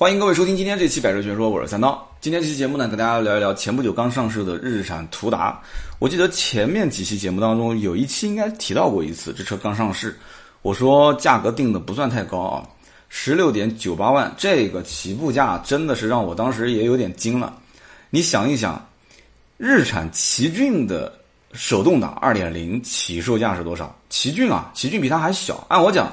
欢迎各位收听今天这期《百车全说》，我是三刀。今天这期节目呢，跟大家聊一聊前不久刚上市的日产途达。我记得前面几期节目当中有一期应该提到过一次，这车刚上市，我说价格定的不算太高啊，十六点九八万，这个起步价真的是让我当时也有点惊了。你想一想，日产奇骏的手动挡二点零起售价是多少？奇骏啊，奇骏比它还小。按我讲。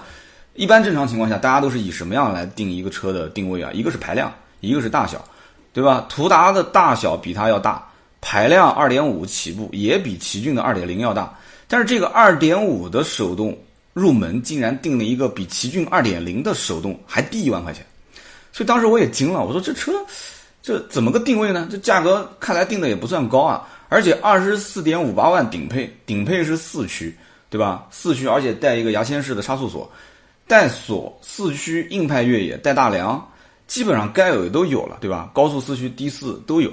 一般正常情况下，大家都是以什么样来定一个车的定位啊？一个是排量，一个是大小，对吧？途达的大小比它要大，排量二点五起步也比奇骏的二点零要大，但是这个二点五的手动入门竟然定了一个比奇骏二点零的手动还低一万块钱，所以当时我也惊了，我说这车这怎么个定位呢？这价格看来定的也不算高啊，而且二十四点五八万顶配，顶配是四驱，对吧？四驱而且带一个牙签式的差速锁。带锁四驱硬派越野带大梁，基本上该有的都有了，对吧？高速四驱低四都有。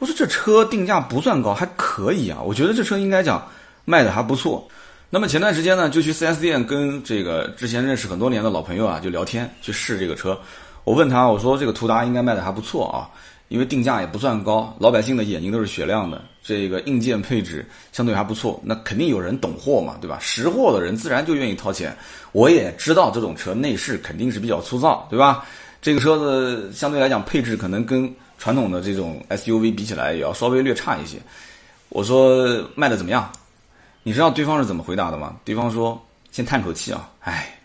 我说这车定价不算高，还可以啊。我觉得这车应该讲卖的还不错。那么前段时间呢，就去 4S 店跟这个之前认识很多年的老朋友啊，就聊天去试这个车。我问他，我说这个途达应该卖的还不错啊。因为定价也不算高，老百姓的眼睛都是雪亮的，这个硬件配置相对还不错，那肯定有人懂货嘛，对吧？识货的人自然就愿意掏钱。我也知道这种车内饰肯定是比较粗糙，对吧？这个车子相对来讲配置可能跟传统的这种 SUV 比起来也要稍微略差一些。我说卖的怎么样？你知道对方是怎么回答的吗？对方说先叹口气啊，唉，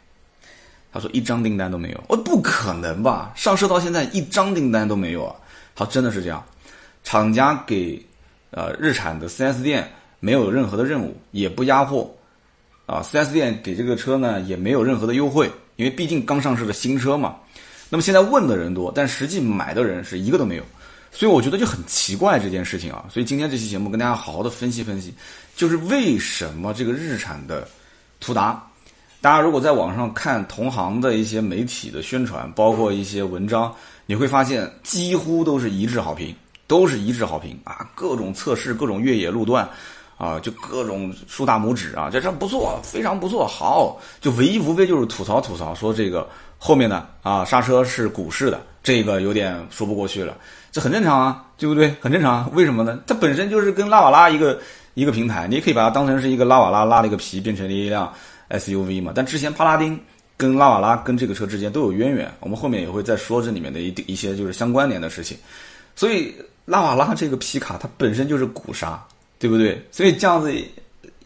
他说一张订单都没有。我不可能吧？上市到现在一张订单都没有啊。他，真的是这样，厂家给呃日产的 4S 店没有任何的任务，也不压货，啊，4S 店给这个车呢也没有任何的优惠，因为毕竟刚上市的新车嘛。那么现在问的人多，但实际买的人是一个都没有，所以我觉得就很奇怪这件事情啊。所以今天这期节目跟大家好好的分析分析，就是为什么这个日产的途达，大家如果在网上看同行的一些媒体的宣传，包括一些文章。你会发现几乎都是一致好评，都是一致好评啊！各种测试，各种越野路段，啊，就各种竖大拇指啊！这车不错，非常不错，好！就唯一无非就是吐槽吐槽，说这个后面的啊刹车是鼓式的，这个有点说不过去了。这很正常啊，对不对？很正常啊。为什么呢？它本身就是跟拉瓦拉一个一个平台，你也可以把它当成是一个拉瓦拉拉了一个皮变成了一辆 SUV 嘛。但之前帕拉丁。跟拉瓦拉跟这个车之间都有渊源，我们后面也会再说这里面的一一些就是相关联的事情。所以拉瓦拉这个皮卡它本身就是鼓刹，对不对？所以这样子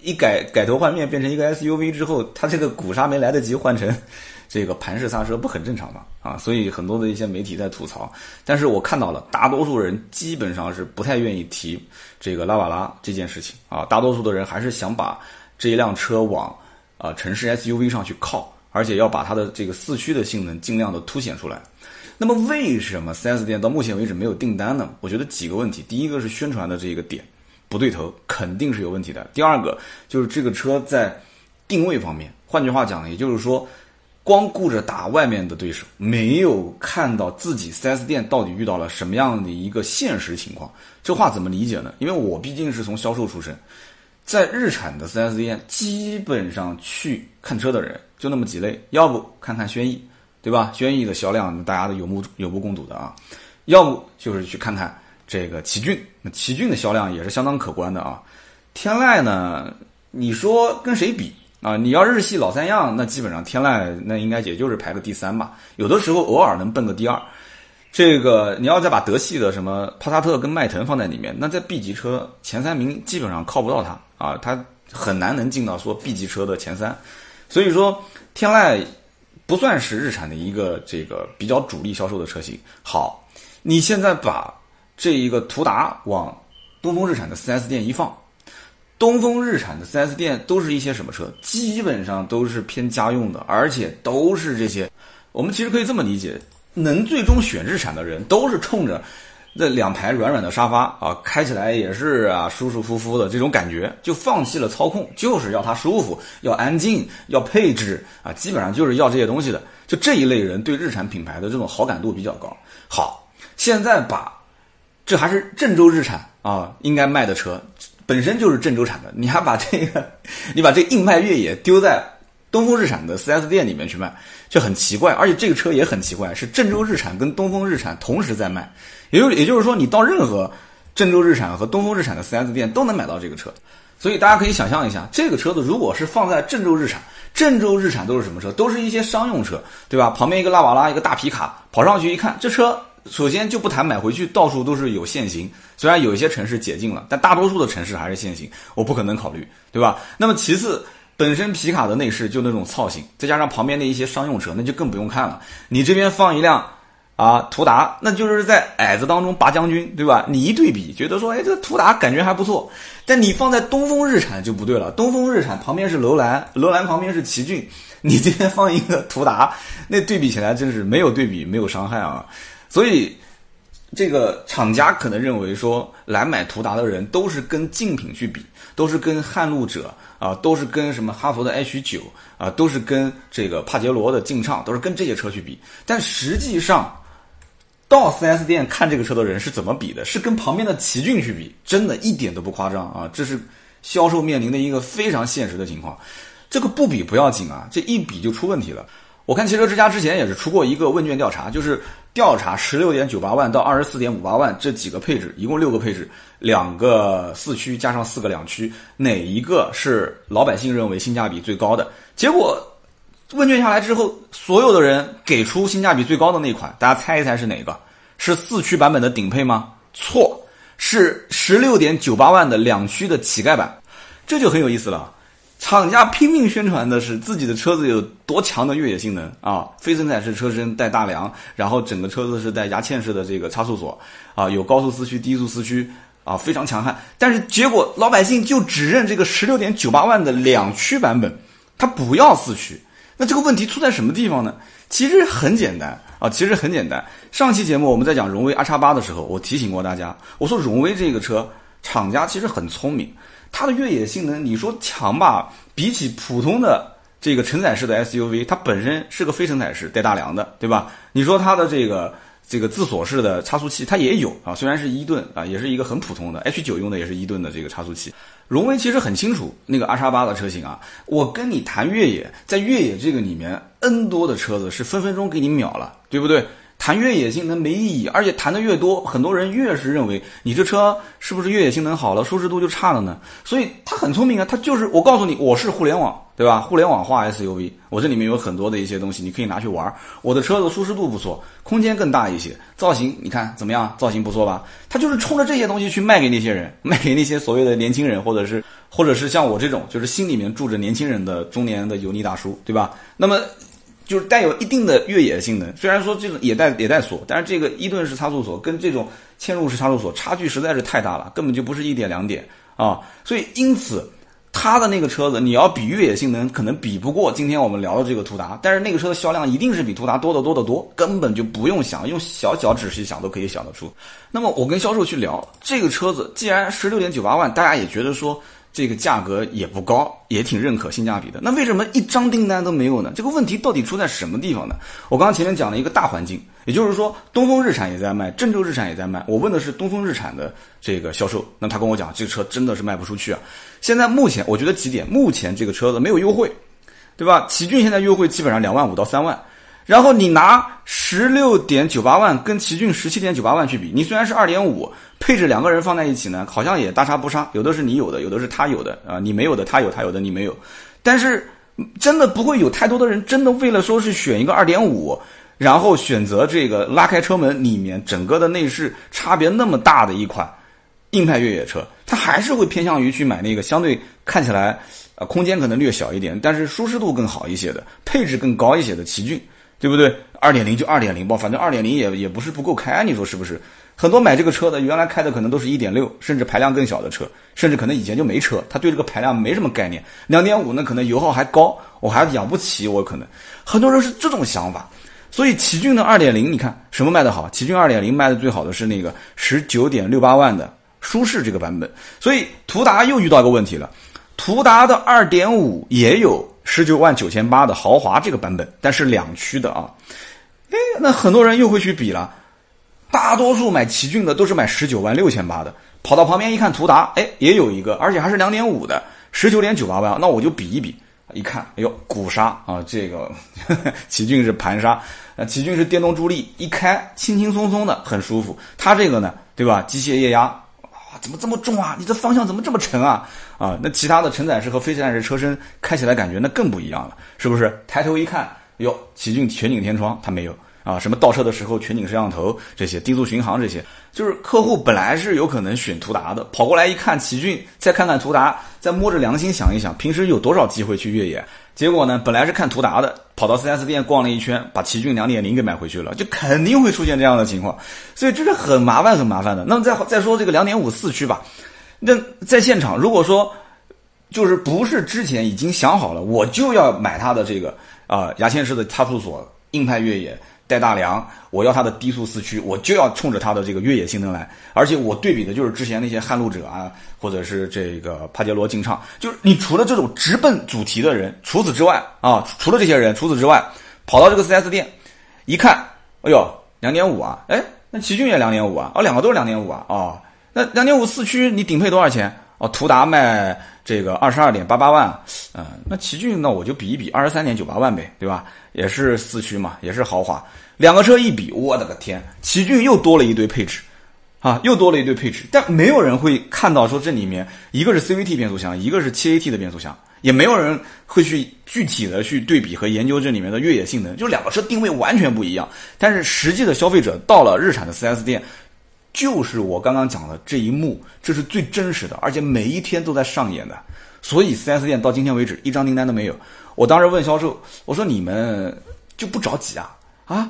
一改改头换面变成一个 SUV 之后，它这个鼓刹没来得及换成这个盘式刹车，不很正常吗？啊，所以很多的一些媒体在吐槽，但是我看到了，大多数人基本上是不太愿意提这个拉瓦拉这件事情啊，大多数的人还是想把这一辆车往啊城市 SUV 上去靠。而且要把它的这个四驱的性能尽量的凸显出来。那么为什么 4S 店到目前为止没有订单呢？我觉得几个问题。第一个是宣传的这个点不对头，肯定是有问题的。第二个就是这个车在定位方面，换句话讲，也就是说，光顾着打外面的对手，没有看到自己 4S 店到底遇到了什么样的一个现实情况。这话怎么理解呢？因为我毕竟是从销售出身。在日产的 4S 店，基本上去看车的人就那么几类，要不看看轩逸，对吧？轩逸的销量大家都有目有目共睹的啊。要不就是去看看这个奇骏，那奇骏的销量也是相当可观的啊。天籁呢，你说跟谁比啊？你要日系老三样，那基本上天籁那应该也就是排个第三吧，有的时候偶尔能奔个第二。这个你要再把德系的什么帕萨特跟迈腾放在里面，那在 B 级车前三名基本上靠不到它啊，它很难能进到说 B 级车的前三。所以说天籁不算是日产的一个这个比较主力销售的车型。好，你现在把这一个途达往东风日产的 4S 店一放，东风日产的 4S 店都是一些什么车？基本上都是偏家用的，而且都是这些。我们其实可以这么理解。能最终选日产的人，都是冲着这两排软软的沙发啊，开起来也是啊舒舒服服的这种感觉，就放弃了操控，就是要它舒服，要安静，要配置啊，基本上就是要这些东西的。就这一类人对日产品牌的这种好感度比较高。好，现在把这还是郑州日产啊应该卖的车，本身就是郑州产的，你还把这个，你把这硬派越野丢在东风日产的 4S 店里面去卖，就很奇怪。而且这个车也很奇怪，是郑州日产跟东风日产同时在卖，也就也就是说，你到任何郑州日产和东风日产的 4S 店都能买到这个车。所以大家可以想象一下，这个车子如果是放在郑州日产，郑州日产都是什么车？都是一些商用车，对吧？旁边一个拉瓦拉，一个大皮卡，跑上去一看，这车首先就不谈买回去，到处都是有限行。虽然有一些城市解禁了，但大多数的城市还是限行，我不可能考虑，对吧？那么其次，本身皮卡的内饰就那种造型，再加上旁边的一些商用车，那就更不用看了。你这边放一辆。啊，途达那就是在矮子当中拔将军，对吧？你一对比，觉得说，哎，这途达感觉还不错。但你放在东风日产就不对了，东风日产旁边是楼兰，楼兰旁边是奇骏，你这边放一个途达，那对比起来真是没有对比，没有伤害啊。所以，这个厂家可能认为说，来买途达的人都是跟竞品去比，都是跟撼路者啊，都是跟什么哈佛的 H 九啊，都是跟这个帕杰罗的劲畅，都是跟这些车去比。但实际上，到 4S 店看这个车的人是怎么比的？是跟旁边的奇骏去比，真的一点都不夸张啊！这是销售面临的一个非常现实的情况。这个不比不要紧啊，这一比就出问题了。我看汽车之家之前也是出过一个问卷调查，就是调查十六点九八万到二十四点五八万这几个配置，一共六个配置，两个四驱加上四个两驱，哪一个是老百姓认为性价比最高的？结果。问卷下来之后，所有的人给出性价比最高的那款，大家猜一猜是哪个？是四驱版本的顶配吗？错，是十六点九八万的两驱的乞丐版。这就很有意思了，厂家拼命宣传的是自己的车子有多强的越野性能啊，非承载式车身带大梁，然后整个车子是带牙嵌式的这个差速锁啊，有高速四驱、低速四驱啊，非常强悍。但是结果老百姓就只认这个十六点九八万的两驱版本，他不要四驱。那这个问题出在什么地方呢？其实很简单啊，其实很简单。上期节目我们在讲荣威 R 叉八的时候，我提醒过大家，我说荣威这个车厂家其实很聪明，它的越野性能你说强吧，比起普通的这个承载式的 SUV，它本身是个非承载式带大梁的，对吧？你说它的这个。这个自锁式的差速器它也有啊，虽然是伊顿啊，也是一个很普通的 H 九用的也是伊顿的这个差速器。荣威其实很清楚那个阿叉八的车型啊，我跟你谈越野，在越野这个里面，N 多的车子是分分钟给你秒了，对不对？谈越野性能没意义，而且谈的越多，很多人越是认为你这车是不是越野性能好了，舒适度就差了呢？所以他很聪明啊，他就是我告诉你，我是互联网，对吧？互联网化 SUV，我这里面有很多的一些东西，你可以拿去玩。我的车子舒适度不错，空间更大一些，造型你看怎么样？造型不错吧？他就是冲着这些东西去卖给那些人，卖给那些所谓的年轻人，或者是或者是像我这种，就是心里面住着年轻人的中年的油腻大叔，对吧？那么。就是带有一定的越野性能，虽然说这种也带也带锁，但是这个伊顿式差速锁跟这种嵌入式差速锁差距实在是太大了，根本就不是一点两点啊！所以因此，它的那个车子你要比越野性能可能比不过今天我们聊的这个途达，但是那个车的销量一定是比途达多得多得多，根本就不用想，用小脚趾细想都可以想得出。那么我跟销售去聊这个车子，既然十六点九八万，大家也觉得说。这个价格也不高，也挺认可性价比的。那为什么一张订单都没有呢？这个问题到底出在什么地方呢？我刚刚前面讲了一个大环境，也就是说，东风日产也在卖，郑州日产也在卖。我问的是东风日产的这个销售，那他跟我讲，这个车真的是卖不出去啊。现在目前我觉得几点，目前这个车子没有优惠，对吧？奇骏现在优惠基本上两万五到三万。然后你拿十六点九八万跟奇骏十七点九八万去比，你虽然是二点五配置两个人放在一起呢，好像也大差不差。有的是你有的，有的是他有的啊，你没有的他有，他有的你没有。但是真的不会有太多的人真的为了说是选一个二点五，然后选择这个拉开车门里面整个的内饰差别那么大的一款硬派越野车，他还是会偏向于去买那个相对看起来啊空间可能略小一点，但是舒适度更好一些的，配置更高一些的奇骏。对不对？二点零就二点零吧，反正二点零也也不是不够开，你说是不是？很多买这个车的，原来开的可能都是一点六，甚至排量更小的车，甚至可能以前就没车，他对这个排量没什么概念。两点五呢，可能油耗还高，我还养不起，我可能很多人是这种想法。所以奇骏的二点零，你看什么卖的好？奇骏二点零卖的最好的是那个十九点六八万的舒适这个版本。所以途达又遇到一个问题了，途达的二点五也有。十九万九千八的豪华这个版本，但是两驱的啊，哎，那很多人又会去比了。大多数买奇骏的都是买十九万六千八的，跑到旁边一看途达，哎，也有一个，而且还是两点五的，十九点九八万，那我就比一比，一看，哎呦，鼓刹啊，这个 奇骏是盘刹，呃，奇骏是电动助力，一开轻轻松松的，很舒服。它这个呢，对吧？机械液压，怎么这么重啊？你这方向怎么这么沉啊？啊，那其他的承载式和非承载式车身开起来感觉那更不一样了，是不是？抬头一看，哟，奇骏全景天窗它没有。啊，什么倒车的时候全景摄像头这些，低速巡航这些，就是客户本来是有可能选途达的，跑过来一看奇骏，再看看途达，再摸着良心想一想，平时有多少机会去越野？结果呢，本来是看途达的，跑到 4S 店逛了一圈，把奇骏2.0给买回去了，就肯定会出现这样的情况，所以这是很麻烦很麻烦的。那么再再说这个2.5四驱吧，那在现场如果说就是不是之前已经想好了，我就要买它的这个啊牙签式的差速锁硬派越野。带大梁，我要它的低速四驱，我就要冲着它的这个越野性能来，而且我对比的就是之前那些撼路者啊，或者是这个帕杰罗劲畅，就是你除了这种直奔主题的人，除此之外啊，除了这些人，除此之外，跑到这个 4S 店一看，哎呦，两点五啊，哎，那奇骏也两点五啊，哦，两个都是两点五啊，哦，那两点五四驱你顶配多少钱？哦，途达卖这个二十二点八八万，嗯，那奇骏那我就比一比，二十三点九八万呗，对吧？也是四驱嘛，也是豪华，两个车一比，我的个天，奇骏又多了一堆配置，啊，又多了一堆配置，但没有人会看到说这里面一个是 CVT 变速箱，一个是 7AT 的变速箱，也没有人会去具体的去对比和研究这里面的越野性能，就两个车定位完全不一样。但是实际的消费者到了日产的 4S 店。就是我刚刚讲的这一幕，这是最真实的，而且每一天都在上演的。所以四 S 店到今天为止一张订单都没有。我当时问销售，我说你们就不着急啊？啊，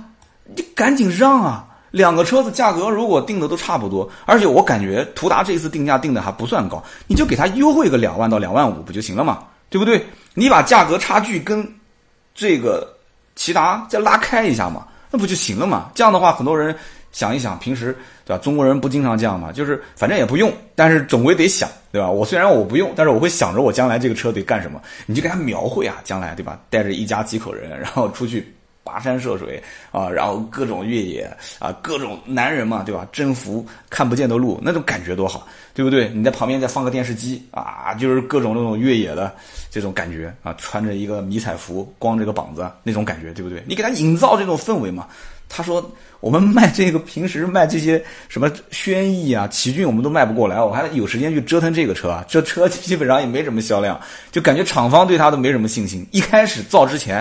你赶紧让啊！两个车子价格如果定的都差不多，而且我感觉途达这一次定价定的还不算高，你就给他优惠个两万到两万五不就行了嘛？对不对？你把价格差距跟这个骐达再拉开一下嘛，那不就行了嘛？这样的话，很多人。想一想，平时对吧？中国人不经常这样嘛？就是反正也不用，但是总归得想，对吧？我虽然我不用，但是我会想着我将来这个车得干什么。你就给他描绘啊，将来对吧？带着一家几口人，然后出去跋山涉水啊，然后各种越野啊，各种男人嘛，对吧？征服看不见的路，那种感觉多好，对不对？你在旁边再放个电视机啊，就是各种那种越野的这种感觉啊，穿着一个迷彩服，光着个膀子那种感觉，对不对？你给他营造这种氛围嘛。他说：“我们卖这个，平时卖这些什么轩逸啊、奇骏，我们都卖不过来，我还有时间去折腾这个车啊？这车基本上也没什么销量，就感觉厂方对他都没什么信心。一开始造之前，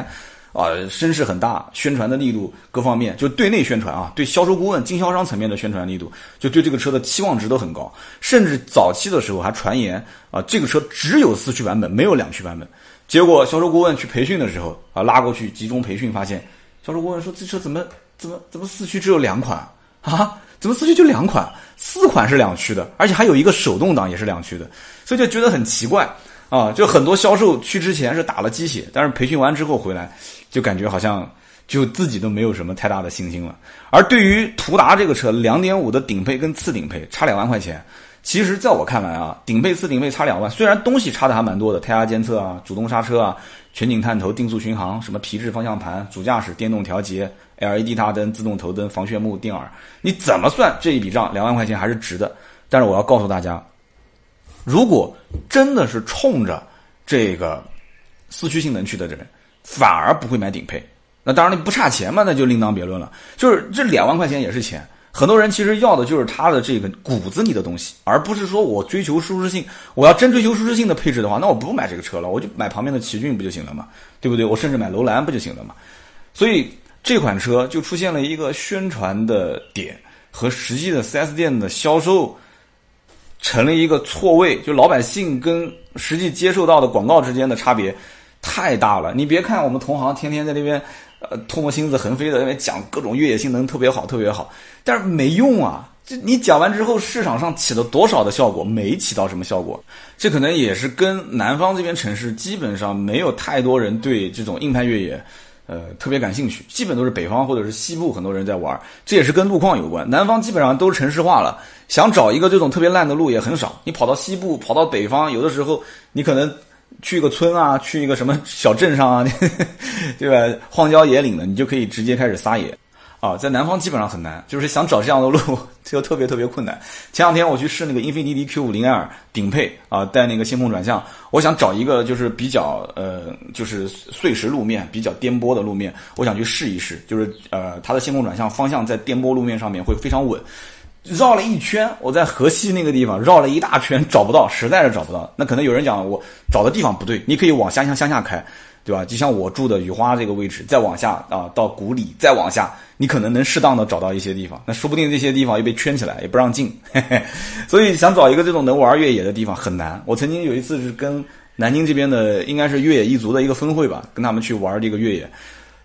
啊，声势很大，宣传的力度各方面，就对内宣传啊，对销售顾问、经销商层面的宣传力度，就对这个车的期望值都很高。甚至早期的时候还传言啊，这个车只有四驱版本，没有两驱版本。结果销售顾问去培训的时候啊，拉过去集中培训，发现销售顾问说这车怎么？”怎么怎么四驱只有两款啊？怎么四驱就两款？四款是两驱的，而且还有一个手动挡也是两驱的，所以就觉得很奇怪啊！就很多销售去之前是打了鸡血，但是培训完之后回来，就感觉好像就自己都没有什么太大的信心了。而对于途达这个车，两点五的顶配跟次顶配差两万块钱，其实在我看来啊，顶配次顶配差两万，虽然东西差的还蛮多的，胎压监测啊，主动刹车啊，全景探头、定速巡航，什么皮质方向盘、主驾驶电动调节。LED 大灯、自动头灯、防眩目、电耳，你怎么算这一笔账？两万块钱还是值的。但是我要告诉大家，如果真的是冲着这个四驱性能去的人，反而不会买顶配。那当然你不差钱嘛，那就另当别论了。就是这两万块钱也是钱，很多人其实要的就是它的这个骨子里的东西，而不是说我追求舒适性。我要真追求舒适性的配置的话，那我不买这个车了，我就买旁边的奇骏不就行了嘛？对不对？我甚至买楼兰不就行了嘛？所以。这款车就出现了一个宣传的点和实际的 4S 店的销售成了一个错位，就老百姓跟实际接受到的广告之间的差别太大了。你别看我们同行天天在那边呃唾沫星子横飞的那边讲各种越野性能特别好特别好，但是没用啊！就你讲完之后，市场上起了多少的效果？没起到什么效果。这可能也是跟南方这边城市基本上没有太多人对这种硬派越野。呃，特别感兴趣，基本都是北方或者是西部很多人在玩，这也是跟路况有关。南方基本上都是城市化了，想找一个这种特别烂的路也很少。你跑到西部，跑到北方，有的时候你可能去一个村啊，去一个什么小镇上啊，对吧？荒郊野岭的，你就可以直接开始撒野。啊，在南方基本上很难，就是想找这样的路 就特别特别困难。前两天我去试那个英菲尼迪 Q 五零 L 顶配啊，带那个线控转向，我想找一个就是比较呃，就是碎石路面、比较颠簸的路面，我想去试一试，就是呃，它的线控转向方向在颠簸路面上面会非常稳。绕了一圈，我在河西那个地方绕了一大圈，找不到，实在是找不到。那可能有人讲我找的地方不对，你可以往乡乡乡下开。对吧？就像我住的雨花这个位置，再往下啊，到谷里，再往下，你可能能适当的找到一些地方。那说不定这些地方又被圈起来，也不让进。嘿 嘿。所以想找一个这种能玩越野的地方很难。我曾经有一次是跟南京这边的，应该是越野一族的一个分会吧，跟他们去玩这个越野，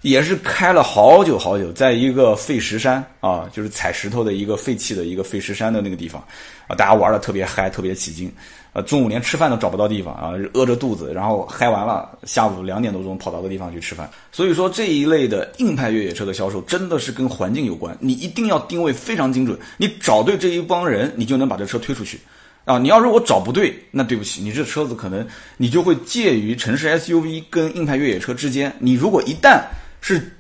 也是开了好久好久，在一个废石山啊，就是踩石头的一个废弃的一个废石山的那个地方啊，大家玩的特别嗨，特别起劲。呃，中午连吃饭都找不到地方啊，饿着肚子，然后嗨完了，下午两点多钟跑到个地方去吃饭。所以说这一类的硬派越野车的销售真的是跟环境有关，你一定要定位非常精准，你找对这一帮人，你就能把这车推出去。啊，你要如果找不对，那对不起，你这车子可能你就会介于城市 SUV 跟硬派越野车之间。你如果一旦是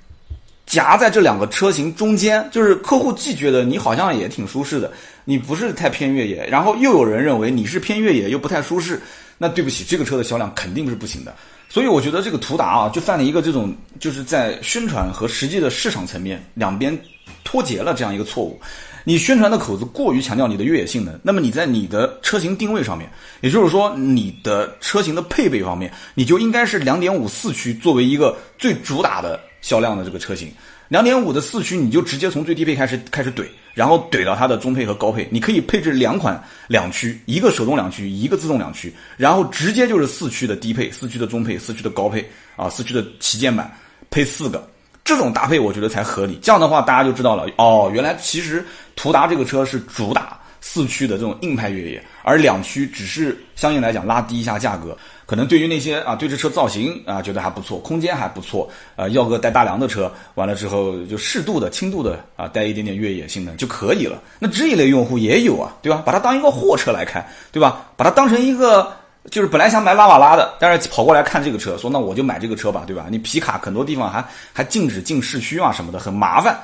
夹在这两个车型中间，就是客户既觉得你好像也挺舒适的。你不是太偏越野，然后又有人认为你是偏越野又不太舒适，那对不起，这个车的销量肯定是不行的。所以我觉得这个途达啊，就犯了一个这种就是在宣传和实际的市场层面两边脱节了这样一个错误。你宣传的口子过于强调你的越野性能，那么你在你的车型定位上面，也就是说你的车型的配备方面，你就应该是两点五四驱作为一个最主打的销量的这个车型。两点五的四驱，你就直接从最低配开始开始怼，然后怼到它的中配和高配。你可以配置两款两驱，一个手动两驱，一个自动两驱，然后直接就是四驱的低配、四驱的中配、四驱的高配啊，四驱的旗舰版配四个，这种搭配我觉得才合理。这样的话，大家就知道了哦，原来其实途达这个车是主打四驱的这种硬派越野，而两驱只是相应来讲拉低一下价格。可能对于那些啊，对这车造型啊觉得还不错，空间还不错，啊，要个带大梁的车，完了之后就适度的、轻度的啊，带一点点越野性能就可以了。那这一类用户也有啊，对吧？把它当一个货车来看，对吧？把它当成一个，就是本来想买拉瓦拉的，但是跑过来看这个车，说那我就买这个车吧，对吧？你皮卡很多地方还还禁止进市区啊什么的，很麻烦。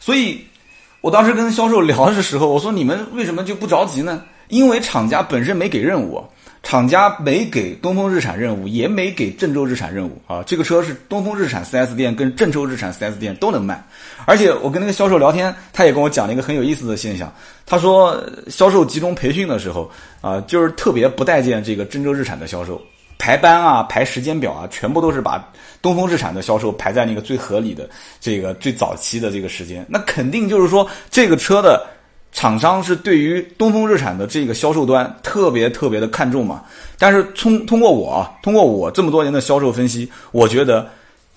所以，我当时跟销售聊的时候，我说你们为什么就不着急呢？因为厂家本身没给任务。厂家没给东风日产任务，也没给郑州日产任务啊！这个车是东风日产 4S 店跟郑州日产 4S 店都能卖，而且我跟那个销售聊天，他也跟我讲了一个很有意思的现象。他说，销售集中培训的时候啊，就是特别不待见这个郑州日产的销售排班啊、排时间表啊，全部都是把东风日产的销售排在那个最合理的这个最早期的这个时间。那肯定就是说这个车的。厂商是对于东风日产的这个销售端特别特别的看重嘛？但是通通过我通过我这么多年的销售分析，我觉得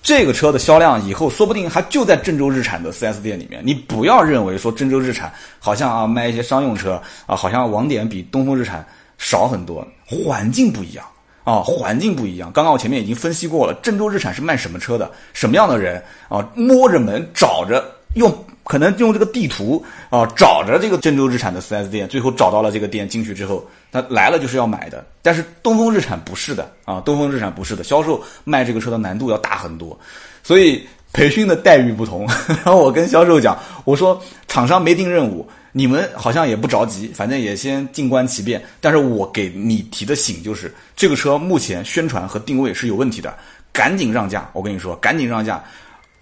这个车的销量以后说不定还就在郑州日产的 4S 店里面。你不要认为说郑州日产好像啊卖一些商用车啊，好像网点比东风日产少很多，环境不一样啊，环境不一样。刚刚我前面已经分析过了，郑州日产是卖什么车的，什么样的人啊，摸着门找着用。可能用这个地图啊，找着这个郑州日产的 4S 店，最后找到了这个店，进去之后，他来了就是要买的。但是东风日产不是的啊，东风日产不是的，销售卖这个车的难度要大很多，所以培训的待遇不同。然后我跟销售讲，我说厂商没定任务，你们好像也不着急，反正也先静观其变。但是我给你提的醒就是，这个车目前宣传和定位是有问题的，赶紧让价。我跟你说，赶紧让价。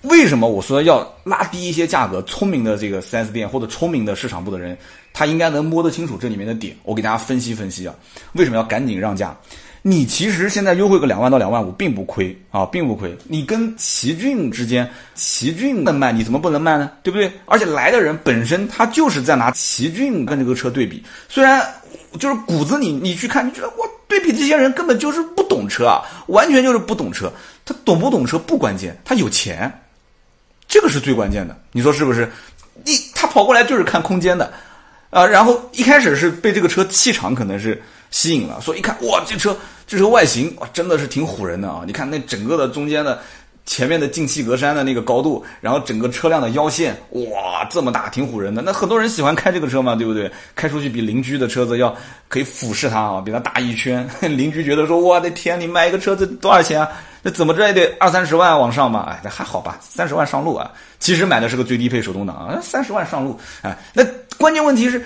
为什么我说要拉低一些价格？聪明的这个 4S 店或者聪明的市场部的人，他应该能摸得清楚这里面的点。我给大家分析分析啊，为什么要赶紧让价？你其实现在优惠个两万到两万五，并不亏啊，并不亏。你跟奇骏之间，奇骏能卖，你怎么不能卖呢？对不对？而且来的人本身他就是在拿奇骏跟这个车对比，虽然就是骨子里你去看，你觉得我对比这些人根本就是不懂车啊，完全就是不懂车。他懂不懂车不关键，他有钱。这个是最关键的，你说是不是？你他跑过来就是看空间的，啊，然后一开始是被这个车气场可能是吸引了，所以一看哇，这车这车外形哇真的是挺唬人的啊！你看那整个的中间的前面的进气格栅的那个高度，然后整个车辆的腰线，哇，这么大，挺唬人的。那很多人喜欢开这个车嘛，对不对？开出去比邻居的车子要可以俯视它啊，比它大一圈。邻居觉得说，我的天，你买一个车子多少钱啊？那怎么着也得二三十万往上吧？哎，那还好吧，三十万上路啊。其实买的是个最低配手动挡啊，三十万上路。哎，那关键问题是。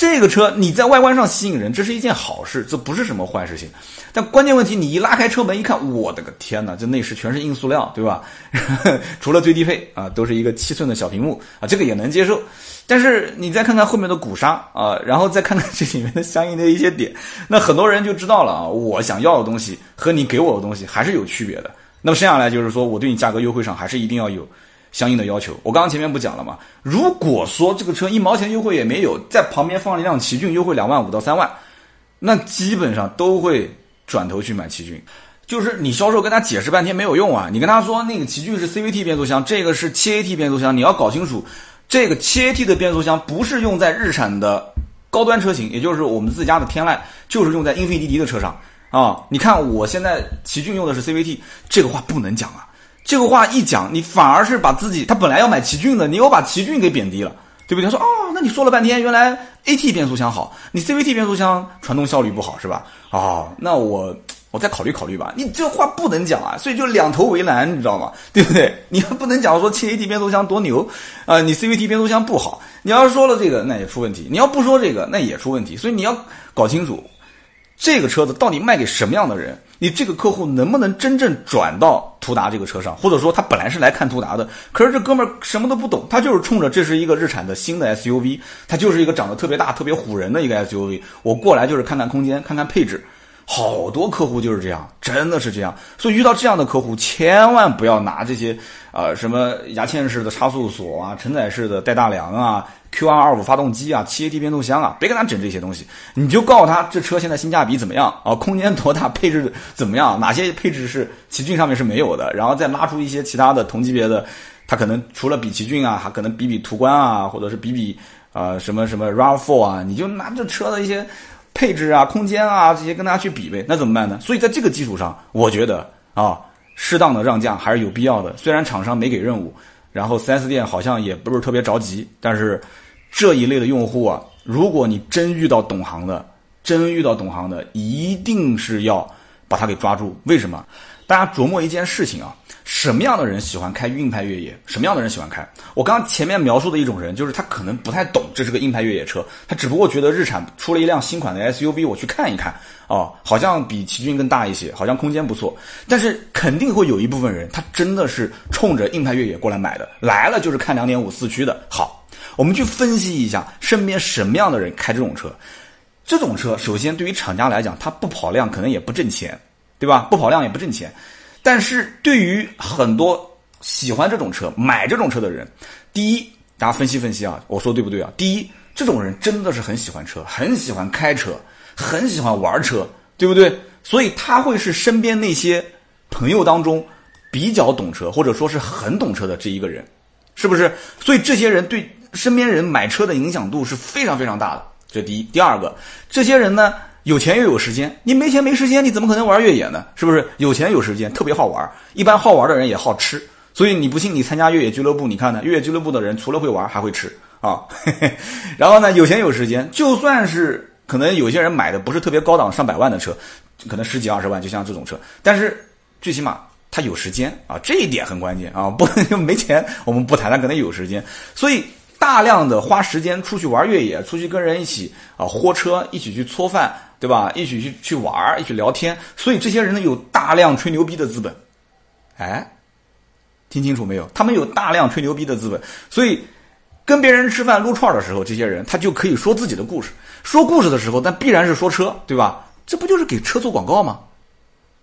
这个车你在外观上吸引人，这是一件好事，这不是什么坏事情。但关键问题，你一拉开车门一看，我的个天哪，这内饰全是硬塑料，对吧？除了最低配啊，都是一个七寸的小屏幕啊，这个也能接受。但是你再看看后面的鼓刹啊，然后再看看这里面的相应的一些点，那很多人就知道了啊，我想要的东西和你给我的东西还是有区别的。那么剩下来就是说我对你价格优惠上还是一定要有。相应的要求，我刚刚前面不讲了吗？如果说这个车一毛钱优惠也没有，在旁边放了一辆奇骏，优惠两万五到三万，那基本上都会转头去买奇骏。就是你销售跟他解释半天没有用啊！你跟他说那个奇骏是 CVT 变速箱，这个是 7AT 变速箱，你要搞清楚，这个 7AT 的变速箱不是用在日产的高端车型，也就是我们自家的天籁，就是用在英菲尼迪的车上啊！你看我现在奇骏用的是 CVT，这个话不能讲啊！这个话一讲，你反而是把自己他本来要买奇骏的，你又把奇骏给贬低了，对不对？他说哦，那你说了半天，原来 AT 变速箱好，你 CVT 变速箱传动效率不好是吧？哦，那我我再考虑考虑吧。你这话不能讲啊，所以就两头为难，你知道吗？对不对？你不能讲说七 AT 变速箱多牛啊，你 CVT 变速箱不好。你要是说了这个，那也出问题；你要不说这个，那也出问题。所以你要搞清楚，这个车子到底卖给什么样的人。你这个客户能不能真正转到途达这个车上？或者说他本来是来看途达的，可是这哥们儿什么都不懂，他就是冲着这是一个日产的新的 SUV，他就是一个长得特别大、特别唬人的一个 SUV，我过来就是看看空间、看看配置。好多客户就是这样，真的是这样。所以遇到这样的客户，千万不要拿这些呃什么牙嵌式的差速锁啊、承载式的带大梁啊、Q225 发动机啊、7AT 变速箱啊，别跟他整这些东西。你就告诉他这车现在性价比怎么样啊，空间多大，配置怎么样，哪些配置是奇骏上面是没有的，然后再拉出一些其他的同级别的，他可能除了比奇骏啊，还可能比比途观啊，或者是比比呃什么什么 RAV4 啊，你就拿这车的一些。配置啊，空间啊，这些跟大家去比呗，那怎么办呢？所以在这个基础上，我觉得啊，适当的让价还是有必要的。虽然厂商没给任务，然后 4S 店好像也不是特别着急，但是这一类的用户啊，如果你真遇到懂行的，真遇到懂行的，一定是要把他给抓住。为什么？大家琢磨一件事情啊。什么样的人喜欢开硬派越野？什么样的人喜欢开？我刚刚前面描述的一种人，就是他可能不太懂这是个硬派越野车，他只不过觉得日产出了一辆新款的 SUV，我去看一看，哦，好像比奇骏更大一些，好像空间不错。但是肯定会有一部分人，他真的是冲着硬派越野过来买的，来了就是看两点五四驱的。好，我们去分析一下身边什么样的人开这种车。这种车首先对于厂家来讲，它不跑量可能也不挣钱，对吧？不跑量也不挣钱。但是对于很多喜欢这种车、买这种车的人，第一，大家分析分析啊，我说对不对啊？第一，这种人真的是很喜欢车，很喜欢开车，很喜欢玩车，对不对？所以他会是身边那些朋友当中比较懂车，或者说是很懂车的这一个人，是不是？所以这些人对身边人买车的影响度是非常非常大的。这第一，第二个，这些人呢？有钱又有时间，你没钱没时间，你怎么可能玩越野呢？是不是？有钱有时间，特别好玩。一般好玩的人也好吃，所以你不信，你参加越野俱乐部，你看呢？越野俱乐部的人除了会玩，还会吃啊。然后呢，有钱有时间，就算是可能有些人买的不是特别高档、上百万的车，可能十几二十万，就像这种车，但是最起码他有时间啊，这一点很关键啊。不能 没钱，我们不谈，他可能有时间，所以。大量的花时间出去玩越野，出去跟人一起啊豁车，一起去搓饭，对吧？一起去去玩，一起聊天，所以这些人呢有大量吹牛逼的资本。哎，听清楚没有？他们有大量吹牛逼的资本，所以跟别人吃饭撸串的时候，这些人他就可以说自己的故事。说故事的时候，但必然是说车，对吧？这不就是给车做广告吗？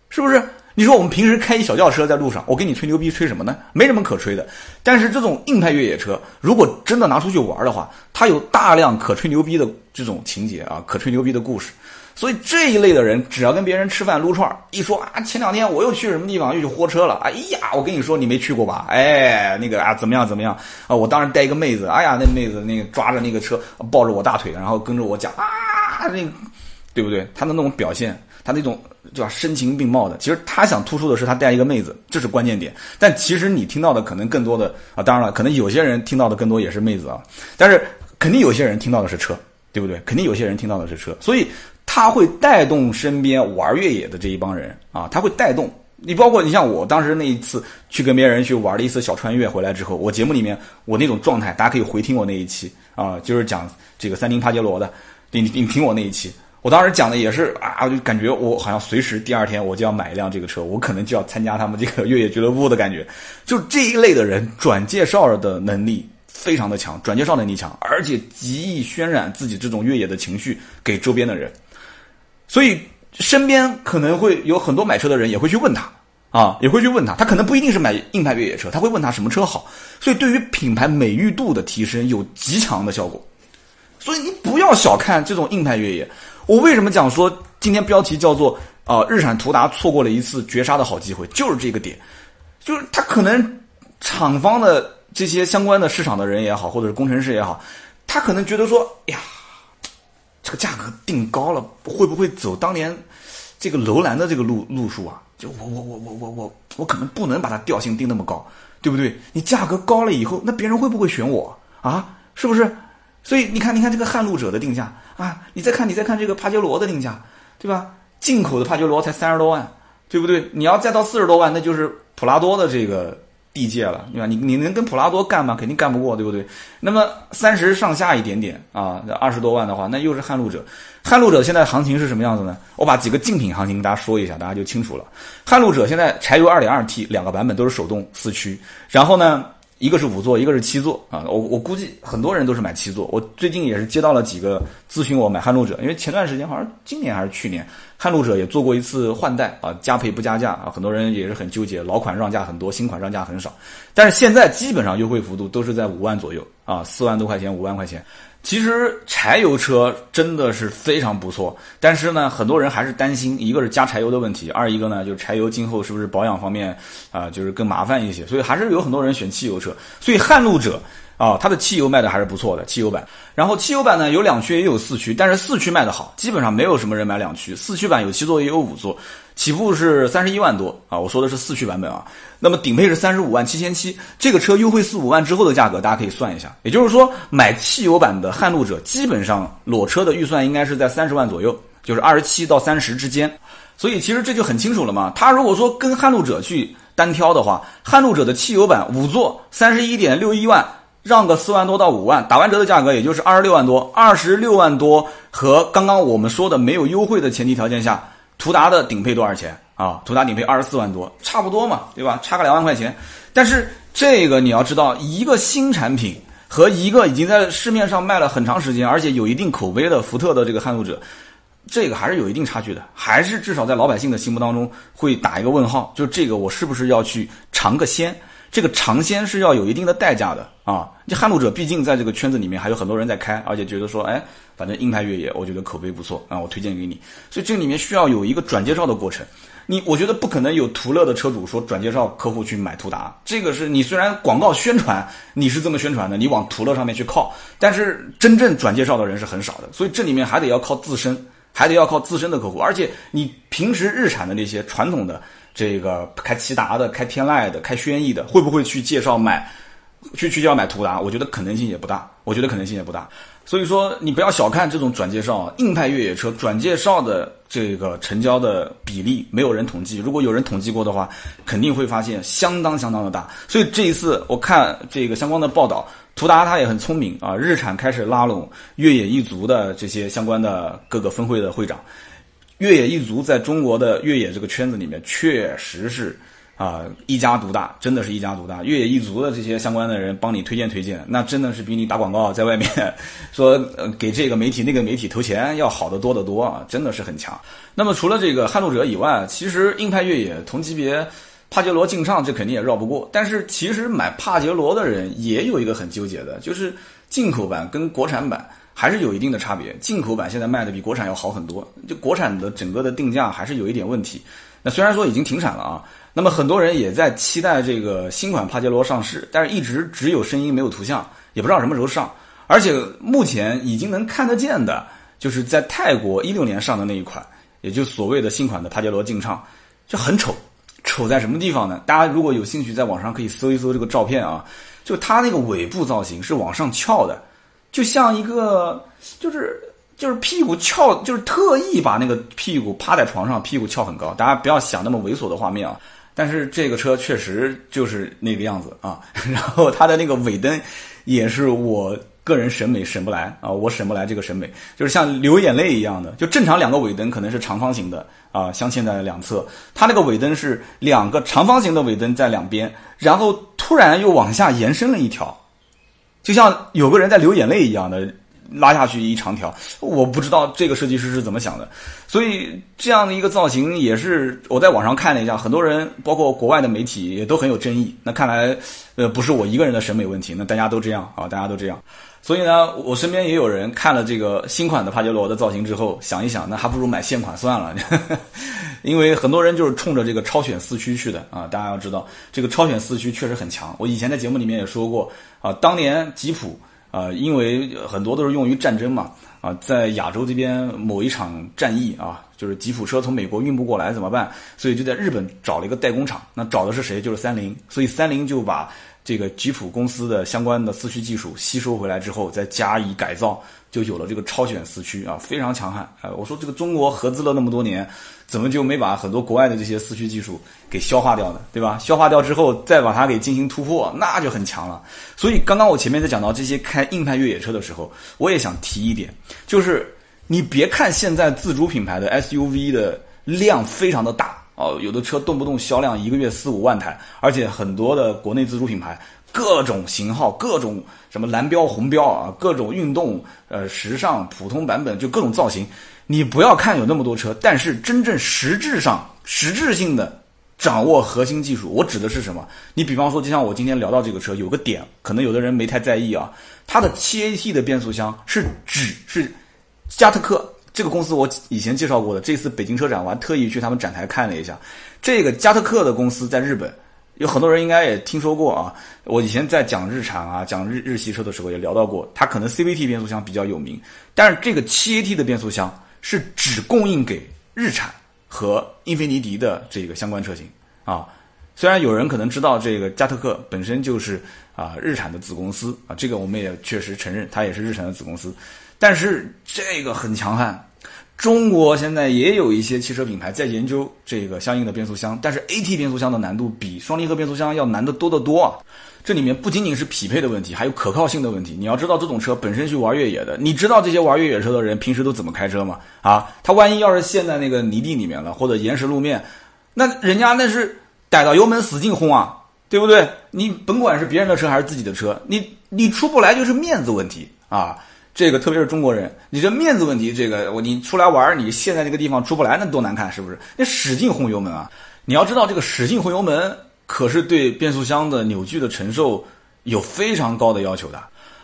是不是？你说我们平时开一小轿车在路上，我跟你吹牛逼吹什么呢？没什么可吹的。但是这种硬派越野车，如果真的拿出去玩的话，它有大量可吹牛逼的这种情节啊，可吹牛逼的故事。所以这一类的人，只要跟别人吃饭撸串，一说啊，前两天我又去什么地方又去豁车了，哎呀，我跟你说你没去过吧？哎，那个啊怎么样怎么样啊？我当时带一个妹子，哎呀，那妹子那个抓着那个车抱着我大腿，然后跟着我讲啊，那对不对？他的那种表现。他那种对吧？声情并茂的，其实他想突出的是他带一个妹子，这是关键点。但其实你听到的可能更多的啊，当然了，可能有些人听到的更多也是妹子啊，但是肯定有些人听到的是车，对不对？肯定有些人听到的是车，所以他会带动身边玩越野的这一帮人啊，他会带动你，包括你像我当时那一次去跟别人去玩了一次小穿越回来之后，我节目里面我那种状态，大家可以回听我那一期啊，就是讲这个三菱帕杰罗的，你你听我那一期。我当时讲的也是啊，我就感觉我好像随时第二天我就要买一辆这个车，我可能就要参加他们这个越野俱乐部的感觉。就这一类的人，转介绍的能力非常的强，转介绍能力强，而且极易渲染自己这种越野的情绪给周边的人。所以身边可能会有很多买车的人也会去问他啊，也会去问他，他可能不一定是买硬派越野车，他会问他什么车好。所以对于品牌美誉度的提升有极强的效果。所以你不要小看这种硬派越野。我为什么讲说今天标题叫做啊日产途达错过了一次绝杀的好机会，就是这个点，就是他可能厂方的这些相关的市场的人也好，或者是工程师也好，他可能觉得说，哎呀，这个价格定高了，会不会走当年这个楼兰的这个路路数啊？就我我我我我我我可能不能把它调性定那么高，对不对？你价格高了以后，那别人会不会选我啊？是不是？所以你看，你看这个撼路者的定价啊，你再看，你再看这个帕杰罗的定价，对吧？进口的帕杰罗才三十多万，对不对？你要再到四十多万，那就是普拉多的这个地界了，对吧？你你能跟普拉多干吗？肯定干不过，对不对？那么三十上下一点点啊，二十多万的话，那又是撼路者。撼路者现在行情是什么样子呢？我把几个竞品行情跟大家说一下，大家就清楚了。撼路者现在柴油二点二 T 两个版本都是手动四驱，然后呢？一个是五座，一个是七座啊！我我估计很多人都是买七座。我最近也是接到了几个咨询我买撼路者，因为前段时间好像今年还是去年，撼路者也做过一次换代啊，加配不加价啊，很多人也是很纠结，老款让价很多，新款让价很少。但是现在基本上优惠幅度都是在五万左右啊，四万多块钱，五万块钱。其实柴油车真的是非常不错，但是呢，很多人还是担心，一个是加柴油的问题，二一个呢就是柴油今后是不是保养方面啊，就是更麻烦一些，所以还是有很多人选汽油车。所以撼路者啊，它的汽油卖的还是不错的，汽油版。然后汽油版呢有两驱也有四驱，但是四驱卖的好，基本上没有什么人买两驱，四驱版有七座也有五座。起步是三十一万多啊，我说的是四驱版本啊。那么顶配是三十五万七千七，这个车优惠四五万之后的价格，大家可以算一下。也就是说，买汽油版的撼路者，基本上裸车的预算应该是在三十万左右，就是二十七到三十之间。所以其实这就很清楚了嘛。他如果说跟撼路者去单挑的话，撼路者的汽油版五座三十一点六一万，让个四万多到五万，打完折的价格也就是二十六万多。二十六万多和刚刚我们说的没有优惠的前提条件下。途达的顶配多少钱啊？途达顶配二十四万多，差不多嘛，对吧？差个两万块钱。但是这个你要知道，一个新产品和一个已经在市面上卖了很长时间，而且有一定口碑的福特的这个撼路者，这个还是有一定差距的，还是至少在老百姓的心目当中会打一个问号。就这个，我是不是要去尝个鲜？这个尝鲜是要有一定的代价的啊！这撼路者毕竟在这个圈子里面还有很多人在开，而且觉得说，哎，反正硬派越野，我觉得口碑不错啊，我推荐给你。所以这里面需要有一个转介绍的过程。你我觉得不可能有途乐的车主说转介绍客户去买途达，这个是你虽然广告宣传你是这么宣传的，你往途乐上面去靠，但是真正转介绍的人是很少的。所以这里面还得要靠自身，还得要靠自身的客户，而且你平时日产的那些传统的。这个开骐达的、开天籁的、开轩逸的，会不会去介绍买，去去介绍买途达？我觉得可能性也不大，我觉得可能性也不大。所以说，你不要小看这种转介绍，硬派越野车转介绍的这个成交的比例，没有人统计。如果有人统计过的话，肯定会发现相当相当的大。所以这一次我看这个相关的报道，途达他也很聪明啊，日产开始拉拢越野一族的这些相关的各个分会的会长。越野一族在中国的越野这个圈子里面，确实是啊一家独大，真的是一家独大。越野一族的这些相关的人帮你推荐推荐，那真的是比你打广告在外面说呃给这个媒体那个媒体投钱要好得多得多啊，真的是很强。那么除了这个撼路者以外，其实硬派越野同级别帕杰罗劲畅这肯定也绕不过。但是其实买帕杰罗的人也有一个很纠结的，就是进口版跟国产版。还是有一定的差别，进口版现在卖的比国产要好很多，就国产的整个的定价还是有一点问题。那虽然说已经停产了啊，那么很多人也在期待这个新款帕杰罗上市，但是一直只有声音没有图像，也不知道什么时候上。而且目前已经能看得见的，就是在泰国一六年上的那一款，也就所谓的新款的帕杰罗劲畅，就很丑。丑在什么地方呢？大家如果有兴趣，在网上可以搜一搜这个照片啊，就它那个尾部造型是往上翘的，就像一个就是就是屁股翘，就是特意把那个屁股趴在床上，屁股翘很高。大家不要想那么猥琐的画面啊，但是这个车确实就是那个样子啊。然后它的那个尾灯也是我。个人审美审不来啊，我审不来这个审美，就是像流眼泪一样的，就正常两个尾灯可能是长方形的啊，镶嵌在两侧，它那个尾灯是两个长方形的尾灯在两边，然后突然又往下延伸了一条，就像有个人在流眼泪一样的。拉下去一长条，我不知道这个设计师是怎么想的，所以这样的一个造型也是我在网上看了一下，很多人包括国外的媒体也都很有争议。那看来，呃，不是我一个人的审美问题，那大家都这样啊，大家都这样。所以呢，我身边也有人看了这个新款的帕杰罗的造型之后，想一想，那还不如买现款算了，因为很多人就是冲着这个超选四驱去的啊。大家要知道，这个超选四驱确实很强。我以前在节目里面也说过啊，当年吉普。啊，因为很多都是用于战争嘛，啊，在亚洲这边某一场战役啊，就是吉普车从美国运不过来怎么办？所以就在日本找了一个代工厂，那找的是谁？就是三菱，所以三菱就把这个吉普公司的相关的四驱技术吸收回来之后，再加以改造。就有了这个超选四驱啊，非常强悍啊！我说这个中国合资了那么多年，怎么就没把很多国外的这些四驱技术给消化掉呢？对吧？消化掉之后，再把它给进行突破，那就很强了。所以刚刚我前面在讲到这些开硬派越野车的时候，我也想提一点，就是你别看现在自主品牌的 SUV 的量非常的大哦，有的车动不动销量一个月四五万台，而且很多的国内自主品牌。各种型号，各种什么蓝标、红标啊，各种运动、呃时尚、普通版本，就各种造型。你不要看有那么多车，但是真正实质上、实质性的掌握核心技术，我指的是什么？你比方说，就像我今天聊到这个车，有个点，可能有的人没太在意啊。它的 7AT 的变速箱是指是加特克这个公司，我以前介绍过的。这次北京车展，我还特意去他们展台看了一下，这个加特克的公司在日本。有很多人应该也听说过啊，我以前在讲日产啊、讲日日系车的时候也聊到过，它可能 CVT 变速箱比较有名，但是这个 7AT 的变速箱是只供应给日产和英菲尼迪的这个相关车型啊。虽然有人可能知道这个加特克本身就是啊日产的子公司啊，这个我们也确实承认它也是日产的子公司，但是这个很强悍。中国现在也有一些汽车品牌在研究这个相应的变速箱，但是 AT 变速箱的难度比双离合变速箱要难得多得多啊！这里面不仅仅是匹配的问题，还有可靠性的问题。你要知道，这种车本身是玩越野的，你知道这些玩越野车的人平时都怎么开车吗？啊，他万一要是陷在那个泥地里面了，或者岩石路面，那人家那是逮到油门使劲轰啊，对不对？你甭管是别人的车还是自己的车，你你出不来就是面子问题啊！这个特别是中国人，你这面子问题，这个我你出来玩，你现在这个地方出不来，那多难看，是不是？你使劲轰油门啊！你要知道，这个使劲轰油门可是对变速箱的扭矩的承受有非常高的要求的。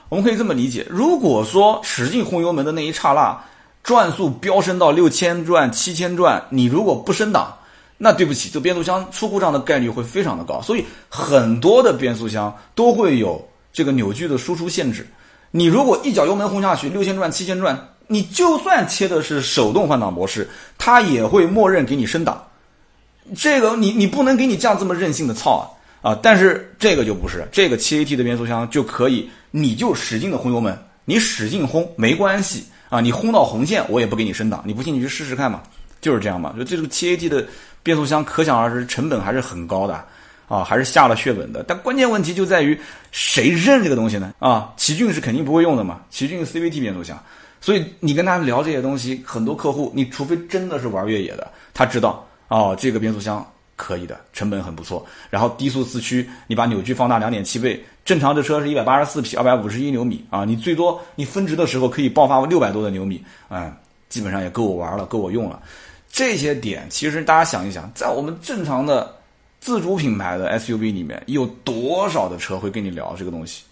我们可以这么理解：如果说使劲轰油门的那一刹那，转速飙升到六千转、七千转，你如果不升档，那对不起，这变速箱出故障的概率会非常的高。所以很多的变速箱都会有这个扭矩的输出限制。你如果一脚油门轰下去，六千转、七千转，你就算切的是手动换挡模式，它也会默认给你升档。这个你你不能给你降这么任性的操啊啊！但是这个就不是，这个七 AT 的变速箱就可以，你就使劲的轰油门，你使劲轰没关系啊，你轰到红线我也不给你升档，你不信你去试试看嘛，就是这样嘛。就这个七 AT 的变速箱，可想而知成本还是很高的。啊，还是下了血本的，但关键问题就在于谁认这个东西呢？啊，奇骏是肯定不会用的嘛，奇骏 CVT 变速箱，所以你跟他聊这些东西，很多客户，你除非真的是玩越野的，他知道哦，这个变速箱可以的，成本很不错，然后低速四驱，你把扭矩放大两点七倍，正常的车是一百八十四匹，二百五十一牛米啊，你最多你分值的时候可以爆发六百多的牛米，嗯，基本上也够我玩了，够我用了。这些点其实大家想一想，在我们正常的。自主品牌的 SUV 里面有多少的车会跟你聊这个东西？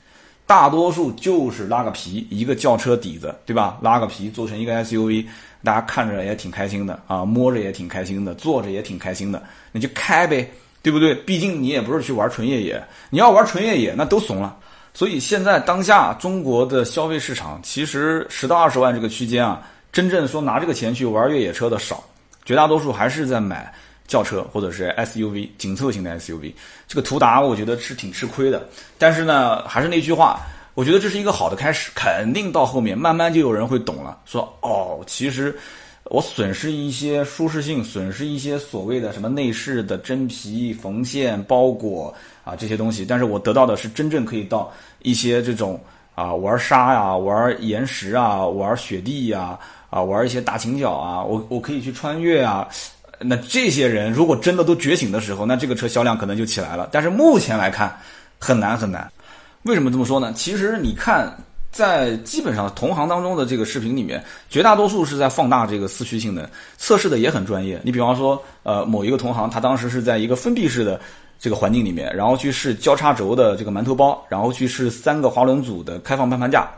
大多数就是拉个皮，一个轿车底子，对吧？拉个皮做成一个 SUV，大家看着也挺开心的啊，摸着也挺开心的，坐着也挺开心的，你就开呗，对不对？毕竟你也不是去玩纯越野，你要玩纯越野那都怂了。所以现在当下中国的消费市场，其实十到二十万这个区间啊，真正说拿这个钱去玩越野车的少。绝大多数还是在买轿车或者是 SUV 紧凑型的 SUV。这个途达我觉得是挺吃亏的，但是呢，还是那句话，我觉得这是一个好的开始，肯定到后面慢慢就有人会懂了，说哦，其实。我损失一些舒适性，损失一些所谓的什么内饰的真皮缝线包裹啊这些东西，但是我得到的是真正可以到一些这种啊玩沙呀、玩岩石啊、玩雪地呀、啊玩一些大倾角啊，我我可以去穿越啊。那这些人如果真的都觉醒的时候，那这个车销量可能就起来了。但是目前来看很难很难。为什么这么说呢？其实你看。在基本上同行当中的这个视频里面，绝大多数是在放大这个四驱性能，测试的也很专业。你比方说，呃，某一个同行，他当时是在一个封闭式的这个环境里面，然后去试交叉轴的这个馒头包，然后去试三个滑轮组的开放攀爬架。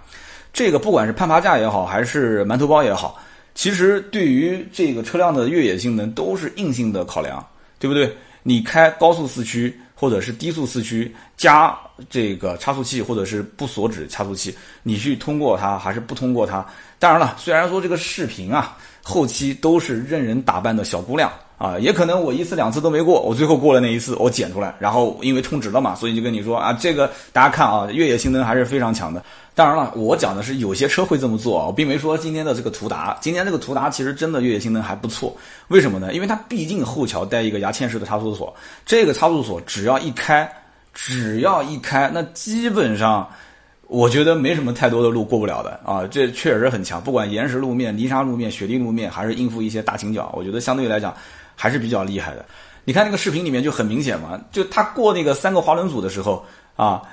这个不管是攀爬架也好，还是馒头包也好，其实对于这个车辆的越野性能都是硬性的考量，对不对？你开高速四驱。或者是低速四驱加这个差速器，或者是不锁止差速器，你去通过它还是不通过它？当然了，虽然说这个视频啊，后期都是任人打扮的小姑娘啊，也可能我一次两次都没过，我最后过了那一次，我剪出来，然后因为充值了嘛，所以就跟你说啊，这个大家看啊，越野性能还是非常强的。当然了，我讲的是有些车会这么做啊，我并没说今天的这个途达，今天这个途达其实真的越野性能还不错。为什么呢？因为它毕竟后桥带一个牙嵌式的差速锁，这个差速锁只要一开，只要一开，那基本上我觉得没什么太多的路过不了的啊。这确实很强，不管岩石路面、泥沙路面、雪地路面，还是应付一些大倾角，我觉得相对来讲还是比较厉害的。你看那个视频里面就很明显嘛，就他过那个三个滑轮组的时候啊。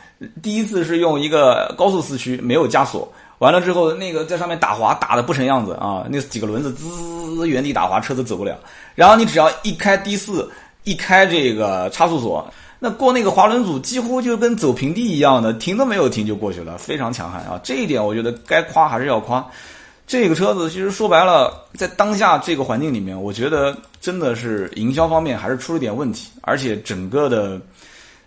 第一次是用一个高速四驱，没有加锁，完了之后那个在上面打滑打的不成样子啊，那几个轮子滋原地打滑，车子走不了。然后你只要一开低四，一开这个差速锁，那过那个滑轮组几乎就跟走平地一样的，停都没有停就过去了，非常强悍啊！这一点我觉得该夸还是要夸。这个车子其实说白了，在当下这个环境里面，我觉得真的是营销方面还是出了点问题，而且整个的。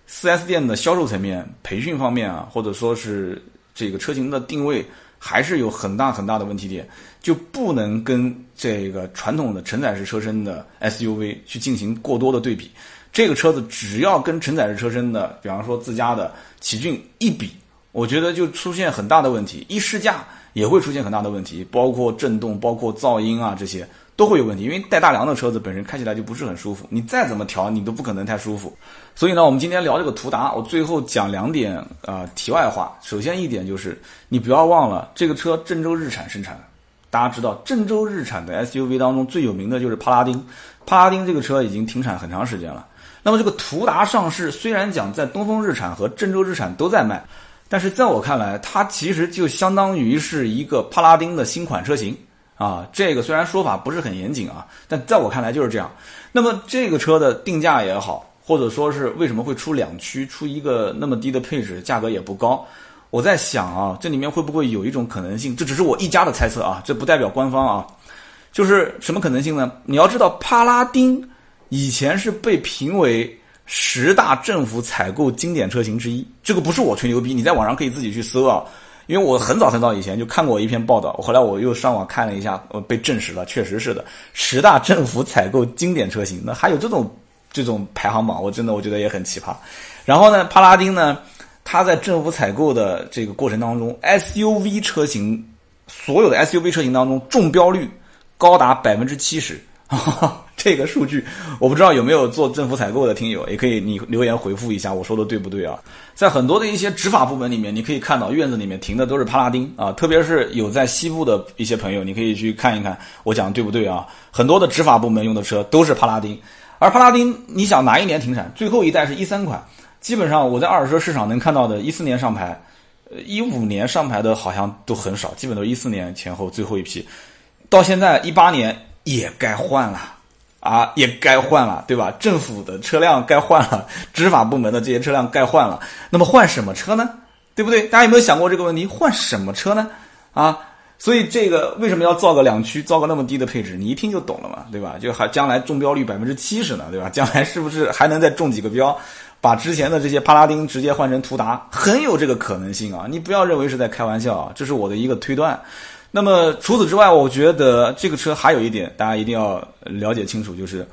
4S 店的销售层面、培训方面啊，或者说是这个车型的定位，还是有很大很大的问题点，就不能跟这个传统的承载式车身的 SUV 去进行过多的对比。这个车子只要跟承载式车身的，比方说自家的奇骏一比，我觉得就出现很大的问题。一试驾也会出现很大的问题，包括震动、包括噪音啊这些。都会有问题，因为带大梁的车子本身开起来就不是很舒服，你再怎么调，你都不可能太舒服。所以呢，我们今天聊这个途达，我最后讲两点啊题外话。首先一点就是，你不要忘了这个车郑州日产生产，大家知道郑州日产的 SUV 当中最有名的就是帕拉丁，帕拉丁这个车已经停产很长时间了。那么这个途达上市，虽然讲在东风日产和郑州日产都在卖，但是在我看来，它其实就相当于是一个帕拉丁的新款车型。啊，这个虽然说法不是很严谨啊，但在我看来就是这样。那么这个车的定价也好，或者说是为什么会出两驱，出一个那么低的配置，价格也不高。我在想啊，这里面会不会有一种可能性？这只是我一家的猜测啊，这不代表官方啊。就是什么可能性呢？你要知道，帕拉丁以前是被评为十大政府采购经典车型之一，这个不是我吹牛逼，你在网上可以自己去搜啊。因为我很早很早以前就看过一篇报道，后来我又上网看了一下，呃，被证实了，确实是的，十大政府采购经典车型，那还有这种这种排行榜，我真的我觉得也很奇葩。然后呢，帕拉丁呢，它在政府采购的这个过程当中，SUV 车型所有的 SUV 车型当中中标率高达百分之七十。这个数据我不知道有没有做政府采购的听友，也可以你留言回复一下，我说的对不对啊？在很多的一些执法部门里面，你可以看到院子里面停的都是帕拉丁啊，特别是有在西部的一些朋友，你可以去看一看，我讲的对不对啊？很多的执法部门用的车都是帕拉丁，而帕拉丁你想哪一年停产？最后一代是一三款，基本上我在二手车市场能看到的，一四年上牌，呃，一五年上牌的好像都很少，基本都一四年前后最后一批，到现在一八年也该换了。啊，也该换了，对吧？政府的车辆该换了，执法部门的这些车辆该换了。那么换什么车呢？对不对？大家有没有想过这个问题？换什么车呢？啊，所以这个为什么要造个两驱，造个那么低的配置？你一听就懂了嘛，对吧？就还将来中标率百分之七十呢，对吧？将来是不是还能再中几个标，把之前的这些帕拉丁直接换成途达？很有这个可能性啊！你不要认为是在开玩笑啊，这是我的一个推断。那么除此之外，我觉得这个车还有一点大家一定要了解清楚，就是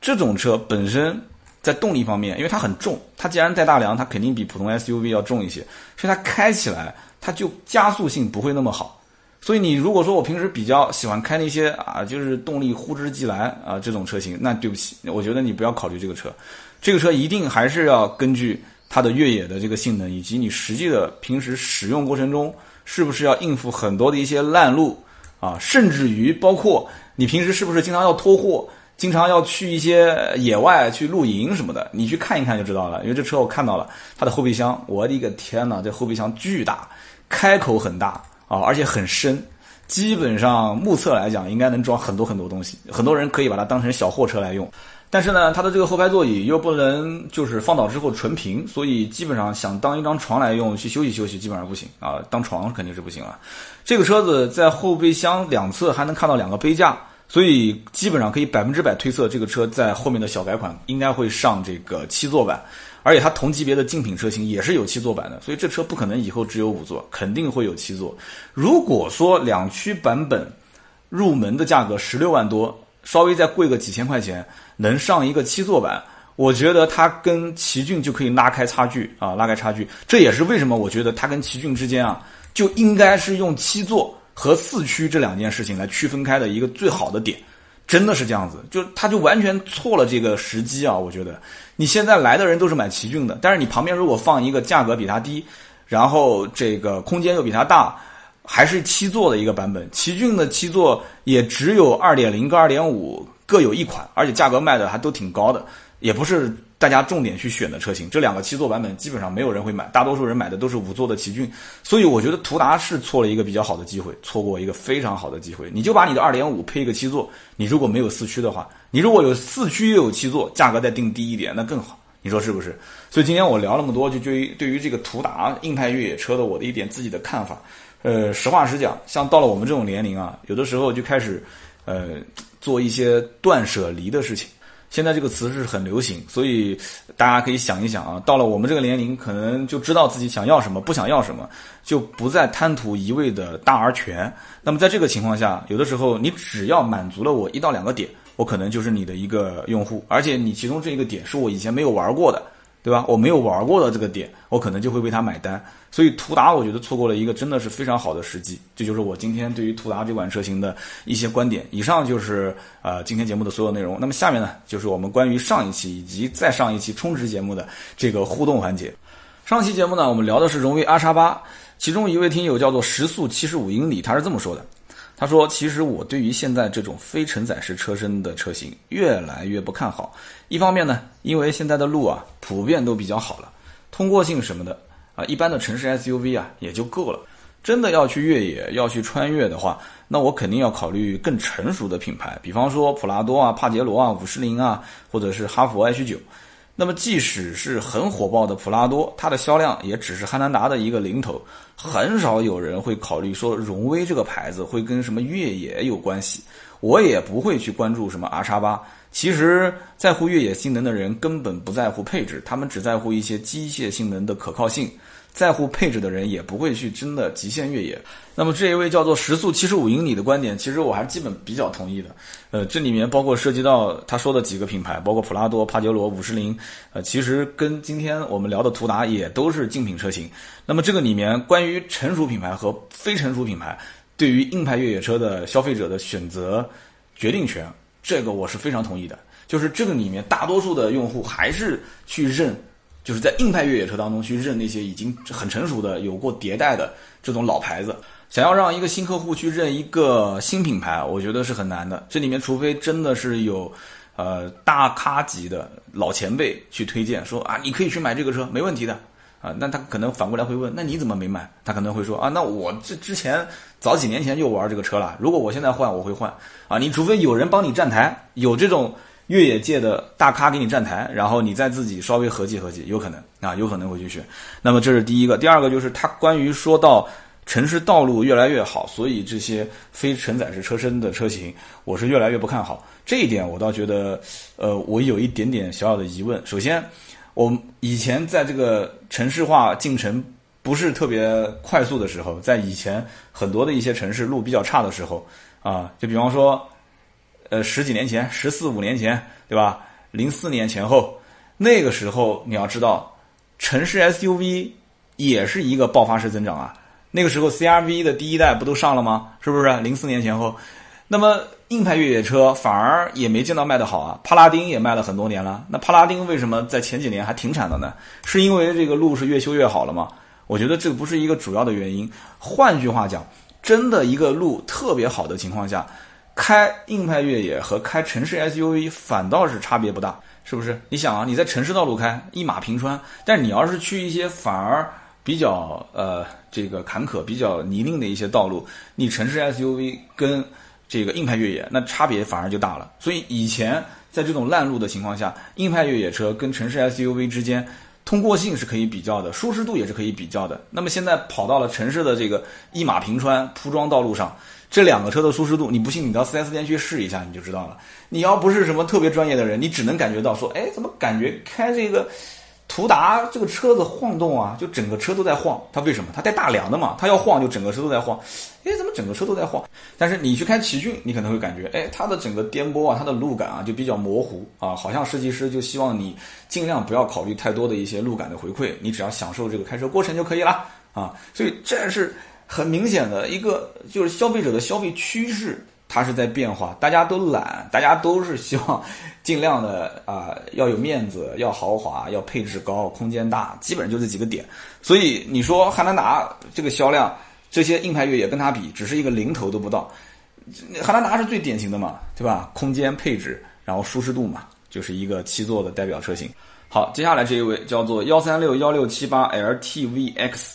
这种车本身在动力方面，因为它很重，它既然带大梁，它肯定比普通 SUV 要重一些，所以它开起来它就加速性不会那么好。所以你如果说我平时比较喜欢开那些啊，就是动力呼之即来啊这种车型，那对不起，我觉得你不要考虑这个车。这个车一定还是要根据它的越野的这个性能，以及你实际的平时使用过程中，是不是要应付很多的一些烂路啊，甚至于包括你平时是不是经常要拖货，经常要去一些野外去露营什么的，你去看一看就知道了。因为这车我看到了，它的后备箱，我的个天呐，这后备箱巨大，开口很大。啊，而且很深，基本上目测来讲，应该能装很多很多东西。很多人可以把它当成小货车来用，但是呢，它的这个后排座椅又不能就是放倒之后纯平，所以基本上想当一张床来用去休息休息，基本上不行啊，当床肯定是不行了。这个车子在后备箱两侧还能看到两个杯架，所以基本上可以百分之百推测，这个车在后面的小改款应该会上这个七座版。而且它同级别的竞品车型也是有七座版的，所以这车不可能以后只有五座，肯定会有七座。如果说两驱版本入门的价格十六万多，稍微再贵个几千块钱，能上一个七座版，我觉得它跟奇骏就可以拉开差距啊，拉开差距。这也是为什么我觉得它跟奇骏之间啊，就应该是用七座和四驱这两件事情来区分开的一个最好的点。真的是这样子，就他就完全错了这个时机啊！我觉得你现在来的人都是买奇骏的，但是你旁边如果放一个价格比它低，然后这个空间又比它大，还是七座的一个版本，奇骏的七座也只有二点零跟二点五各有一款，而且价格卖的还都挺高的，也不是。大家重点去选的车型，这两个七座版本基本上没有人会买，大多数人买的都是五座的奇骏，所以我觉得途达是错了一个比较好的机会，错过一个非常好的机会。你就把你的二点五配一个七座，你如果没有四驱的话，你如果有四驱又有七座，价格再定低一点，那更好，你说是不是？所以今天我聊那么多，就对于对于这个途达硬派越野车的我的一点自己的看法，呃，实话实讲，像到了我们这种年龄啊，有的时候就开始，呃，做一些断舍离的事情。现在这个词是很流行，所以大家可以想一想啊，到了我们这个年龄，可能就知道自己想要什么，不想要什么，就不再贪图一味的大而全。那么在这个情况下，有的时候你只要满足了我一到两个点，我可能就是你的一个用户，而且你其中这一个点是我以前没有玩过的。对吧？我没有玩过的这个点，我可能就会为他买单。所以途达，我觉得错过了一个真的是非常好的时机。这就是我今天对于途达这款车型的一些观点。以上就是呃今天节目的所有内容。那么下面呢，就是我们关于上一期以及再上一期充值节目的这个互动环节。上期节目呢，我们聊的是荣威 R 叉八，其中一位听友叫做时速七十五英里，他是这么说的。他说：“其实我对于现在这种非承载式车身的车型越来越不看好。一方面呢，因为现在的路啊普遍都比较好了，通过性什么的啊，一般的城市 SUV 啊也就够了。真的要去越野、要去穿越的话，那我肯定要考虑更成熟的品牌，比方说普拉多啊、帕杰罗啊、五十铃啊，或者是哈弗 H 九。”那么，即使是很火爆的普拉多，它的销量也只是汉兰达的一个零头，很少有人会考虑说荣威这个牌子会跟什么越野有关系。我也不会去关注什么 R 叉八。其实，在乎越野性能的人根本不在乎配置，他们只在乎一些机械性能的可靠性。在乎配置的人也不会去真的极限越野。那么这一位叫做时速七十五英里的观点，其实我还基本比较同意的。呃，这里面包括涉及到他说的几个品牌，包括普拉多、帕杰罗、五十铃，呃，其实跟今天我们聊的途达也都是竞品车型。那么这个里面关于成熟品牌和非成熟品牌对于硬派越野车的消费者的选择决定权，这个我是非常同意的。就是这个里面大多数的用户还是去认。就是在硬派越野车当中去认那些已经很成熟的、有过迭代的这种老牌子，想要让一个新客户去认一个新品牌，我觉得是很难的。这里面除非真的是有，呃，大咖级的老前辈去推荐，说啊，你可以去买这个车，没问题的啊。那他可能反过来会问，那你怎么没买？他可能会说啊，那我这之前早几年前就玩这个车了，如果我现在换，我会换啊。你除非有人帮你站台，有这种。越野界的大咖给你站台，然后你再自己稍微合计合计，有可能啊，有可能会去选。那么这是第一个，第二个就是它关于说到城市道路越来越好，所以这些非承载式车身的车型，我是越来越不看好。这一点我倒觉得，呃，我有一点点小小的疑问。首先，我以前在这个城市化进程不是特别快速的时候，在以前很多的一些城市路比较差的时候啊，就比方说，呃，十几年前，十四五年前，对吧？零四年前后，那个时候你要知道，城市 SUV 也是一个爆发式增长啊。那个时候 CRV 的第一代不都上了吗？是不是？零四年前后，那么硬派越野车反而也没见到卖得好啊。帕拉丁也卖了很多年了，那帕拉丁为什么在前几年还停产了呢？是因为这个路是越修越好了吗？我觉得这不是一个主要的原因。换句话讲，真的一个路特别好的情况下，开硬派越野和开城市 SUV 反倒是差别不大，是不是？你想啊，你在城市道路开一马平川，但你要是去一些反而比较呃这个坎坷、比较泥泞的一些道路，你城市 SUV 跟这个硬派越野那差别反而就大了。所以以前在这种烂路的情况下，硬派越野车跟城市 SUV 之间。通过性是可以比较的，舒适度也是可以比较的。那么现在跑到了城市的这个一马平川铺装道路上，这两个车的舒适度，你不信你到 4S 店去试一下，你就知道了。你要不是什么特别专业的人，你只能感觉到说，哎，怎么感觉开这个。途达这个车子晃动啊，就整个车都在晃。它为什么？它带大梁的嘛，它要晃就整个车都在晃。哎，怎么整个车都在晃？但是你去开奇骏，你可能会感觉，哎，它的整个颠簸啊，它的路感啊就比较模糊啊，好像设计师就希望你尽量不要考虑太多的一些路感的回馈，你只要享受这个开车过程就可以了啊。所以这是很明显的一个，就是消费者的消费趋势。它是在变化，大家都懒，大家都是希望尽量的啊，要有面子，要豪华，要配置高，空间大，基本上就这几个点。所以你说汉兰达这个销量，这些硬派越野跟它比，只是一个零头都不到。汉兰达是最典型的嘛，对吧？空间配置，然后舒适度嘛，就是一个七座的代表车型。好，接下来这一位叫做幺三六幺六七八 LTVX。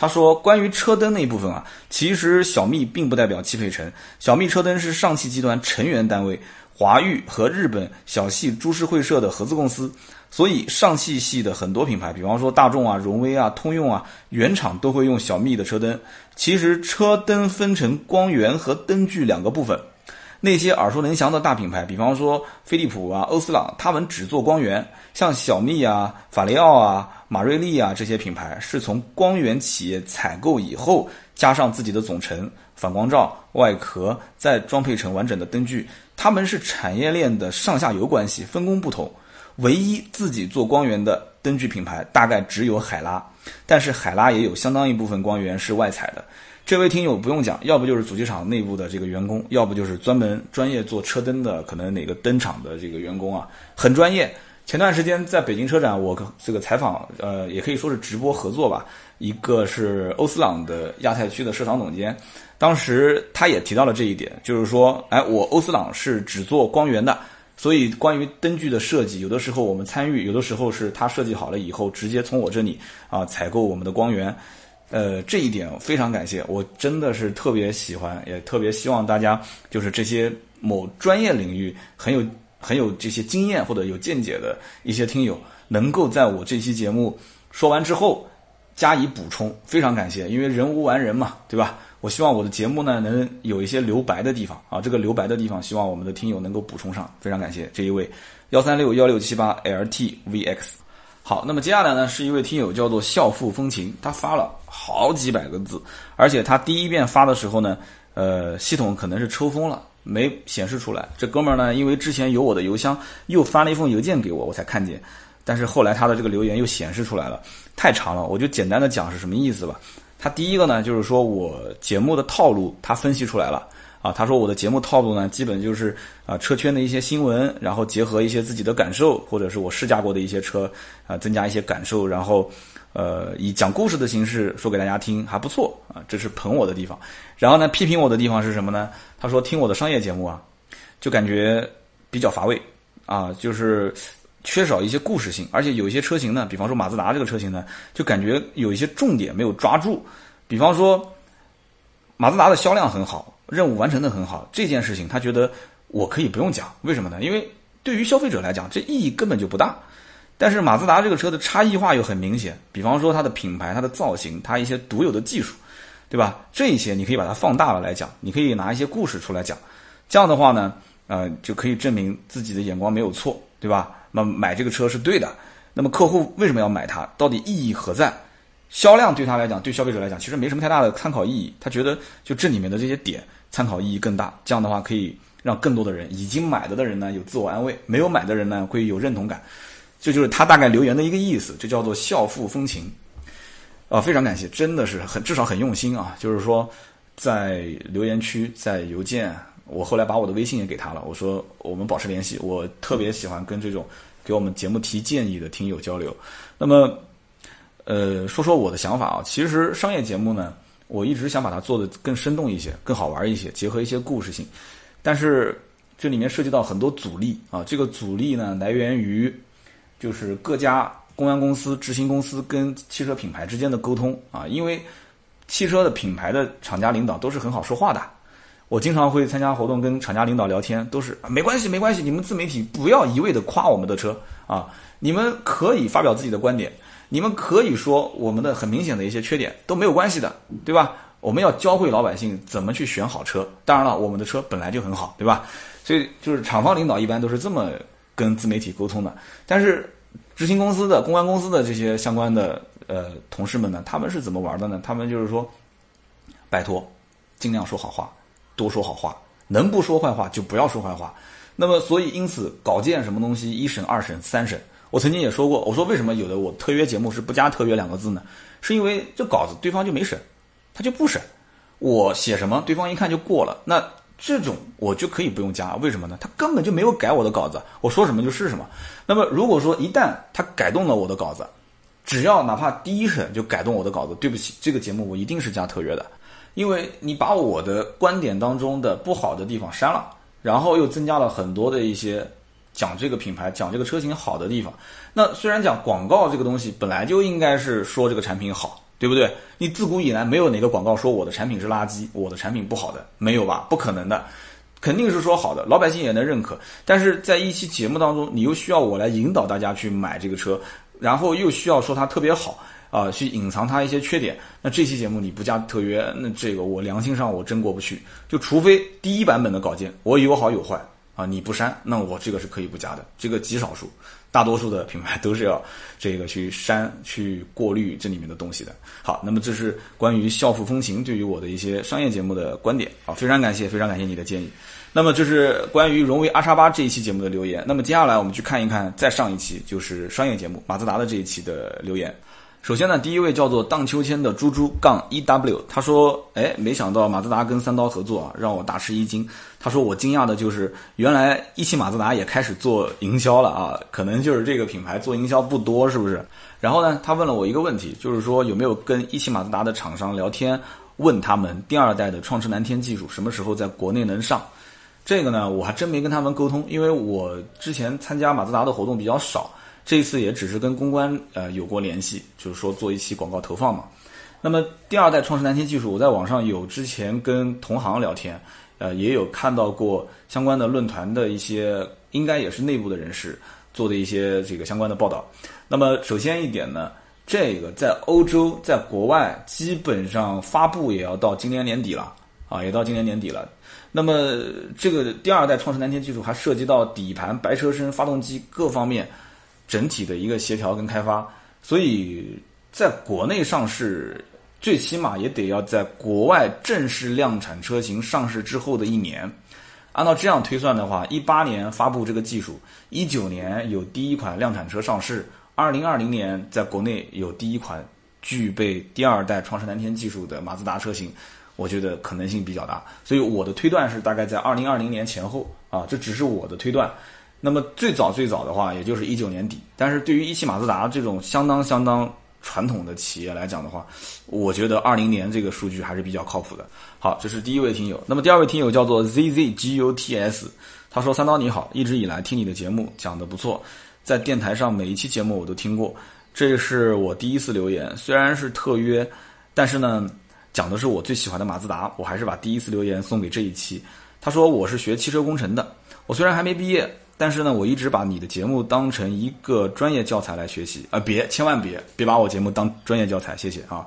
他说：“关于车灯那一部分啊，其实小蜜并不代表汽配城。小蜜车灯是上汽集团成员单位华域和日本小系株式会社的合资公司，所以上汽系的很多品牌，比方说大众啊、荣威啊、通用啊，原厂都会用小蜜的车灯。其实车灯分成光源和灯具两个部分。”那些耳熟能详的大品牌，比方说飞利浦啊、欧司朗，他们只做光源；像小蜜啊、法雷奥啊、马瑞利啊这些品牌，是从光源企业采购以后，加上自己的总成、反光罩、外壳，再装配成完整的灯具。他们是产业链的上下游关系，分工不同。唯一自己做光源的灯具品牌，大概只有海拉，但是海拉也有相当一部分光源是外采的。这位听友不用讲，要不就是主机厂内部的这个员工，要不就是专门专业做车灯的，可能哪个灯厂的这个员工啊，很专业。前段时间在北京车展，我这个采访，呃，也可以说是直播合作吧。一个是欧司朗的亚太区的市场总监，当时他也提到了这一点，就是说，哎，我欧司朗是只做光源的，所以关于灯具的设计，有的时候我们参与，有的时候是他设计好了以后，直接从我这里啊采购我们的光源。呃，这一点非常感谢，我真的是特别喜欢，也特别希望大家就是这些某专业领域很有很有这些经验或者有见解的一些听友，能够在我这期节目说完之后加以补充，非常感谢，因为人无完人嘛，对吧？我希望我的节目呢能有一些留白的地方啊，这个留白的地方，希望我们的听友能够补充上，非常感谢这一位幺三六幺六七八 LTVX。好，那么接下来呢，是一位听友叫做笑富风情，他发了好几百个字，而且他第一遍发的时候呢，呃，系统可能是抽风了，没显示出来。这哥们儿呢，因为之前有我的邮箱，又发了一封邮件给我，我才看见。但是后来他的这个留言又显示出来了，太长了，我就简单的讲是什么意思吧。他第一个呢，就是说我节目的套路，他分析出来了。啊，他说我的节目套路呢，基本就是啊车圈的一些新闻，然后结合一些自己的感受，或者是我试驾过的一些车，啊增加一些感受，然后呃以讲故事的形式说给大家听，还不错啊，这是捧我的地方。然后呢，批评我的地方是什么呢？他说听我的商业节目啊，就感觉比较乏味啊，就是缺少一些故事性，而且有一些车型呢，比方说马自达这个车型呢，就感觉有一些重点没有抓住，比方说马自达的销量很好。任务完成的很好，这件事情他觉得我可以不用讲，为什么呢？因为对于消费者来讲，这意义根本就不大。但是马自达这个车的差异化又很明显，比方说它的品牌、它的造型、它一些独有的技术，对吧？这一些你可以把它放大了来讲，你可以拿一些故事出来讲，这样的话呢，呃，就可以证明自己的眼光没有错，对吧？那买这个车是对的。那么客户为什么要买它？到底意义何在？销量对他来讲，对消费者来讲，其实没什么太大的参考意义。他觉得就这里面的这些点参考意义更大。这样的话，可以让更多的人已经买了的人呢有自我安慰，没有买的人呢会有认同感。这就是他大概留言的一个意思，这叫做孝父风情。啊，非常感谢，真的是很至少很用心啊。就是说，在留言区，在邮件，我后来把我的微信也给他了，我说我们保持联系。我特别喜欢跟这种给我们节目提建议的听友交流。那么。呃，说说我的想法啊，其实商业节目呢，我一直想把它做的更生动一些，更好玩一些，结合一些故事性。但是这里面涉及到很多阻力啊，这个阻力呢来源于就是各家公安公司、执行公司跟汽车品牌之间的沟通啊，因为汽车的品牌的厂家领导都是很好说话的，我经常会参加活动跟厂家领导聊天，都是没关系没关系，你们自媒体不要一味的夸我们的车啊，你们可以发表自己的观点。你们可以说我们的很明显的一些缺点都没有关系的，对吧？我们要教会老百姓怎么去选好车。当然了，我们的车本来就很好，对吧？所以就是厂方领导一般都是这么跟自媒体沟通的。但是执行公司的、公关公司的这些相关的呃同事们呢，他们是怎么玩的呢？他们就是说，拜托，尽量说好话，多说好话，能不说坏话就不要说坏话。那么，所以因此稿件什么东西，一审、二审、三审。我曾经也说过，我说为什么有的我特约节目是不加特约两个字呢？是因为这稿子对方就没审，他就不审，我写什么对方一看就过了，那这种我就可以不用加，为什么呢？他根本就没有改我的稿子，我说什么就是什么。那么如果说一旦他改动了我的稿子，只要哪怕第一审就改动我的稿子，对不起，这个节目我一定是加特约的，因为你把我的观点当中的不好的地方删了，然后又增加了很多的一些。讲这个品牌，讲这个车型好的地方。那虽然讲广告这个东西本来就应该是说这个产品好，对不对？你自古以来没有哪个广告说我的产品是垃圾，我的产品不好的，没有吧？不可能的，肯定是说好的，老百姓也能认可。但是在一期节目当中，你又需要我来引导大家去买这个车，然后又需要说它特别好啊，去隐藏它一些缺点。那这期节目你不加特约，那这个我良心上我真过不去。就除非第一版本的稿件我有好有坏。啊，你不删，那我这个是可以不加的。这个极少数，大多数的品牌都是要这个去删、去过滤这里面的东西的。好，那么这是关于校服风情对于我的一些商业节目的观点啊，非常感谢，非常感谢你的建议。那么这是关于荣威阿叉八这一期节目的留言。那么接下来我们去看一看再上一期就是商业节目马自达的这一期的留言。首先呢，第一位叫做荡秋千的猪猪杠 E W，他说：“哎，没想到马自达跟三刀合作啊，让我大吃一惊。”他说：“我惊讶的就是，原来一汽马自达也开始做营销了啊，可能就是这个品牌做营销不多，是不是？”然后呢，他问了我一个问题，就是说有没有跟一汽马自达的厂商聊天，问他们第二代的创驰蓝天技术什么时候在国内能上？这个呢，我还真没跟他们沟通，因为我之前参加马自达的活动比较少。这一次也只是跟公关呃有过联系，就是说做一期广告投放嘛。那么第二代创世蓝天技术，我在网上有之前跟同行聊天，呃，也有看到过相关的论坛的一些，应该也是内部的人士做的一些这个相关的报道。那么首先一点呢，这个在欧洲，在国外基本上发布也要到今年年底了啊，也到今年年底了。那么这个第二代创世蓝天技术还涉及到底盘、白车身、发动机各方面。整体的一个协调跟开发，所以在国内上市，最起码也得要在国外正式量产车型上市之后的一年。按照这样推算的话，一八年发布这个技术，一九年有第一款量产车上市，二零二零年在国内有第一款具备第二代创世蓝天技术的马自达车型，我觉得可能性比较大。所以我的推断是大概在二零二零年前后啊，这只是我的推断。那么最早最早的话，也就是一九年底。但是对于一汽马自达这种相当相当传统的企业来讲的话，我觉得二零年这个数据还是比较靠谱的。好，这是第一位听友。那么第二位听友叫做 zzguts，他说：“三刀你好，一直以来听你的节目讲的不错，在电台上每一期节目我都听过，这是我第一次留言。虽然是特约，但是呢，讲的是我最喜欢的马自达，我还是把第一次留言送给这一期。”他说：“我是学汽车工程的，我虽然还没毕业。”但是呢，我一直把你的节目当成一个专业教材来学习啊！别，千万别，别把我节目当专业教材，谢谢啊。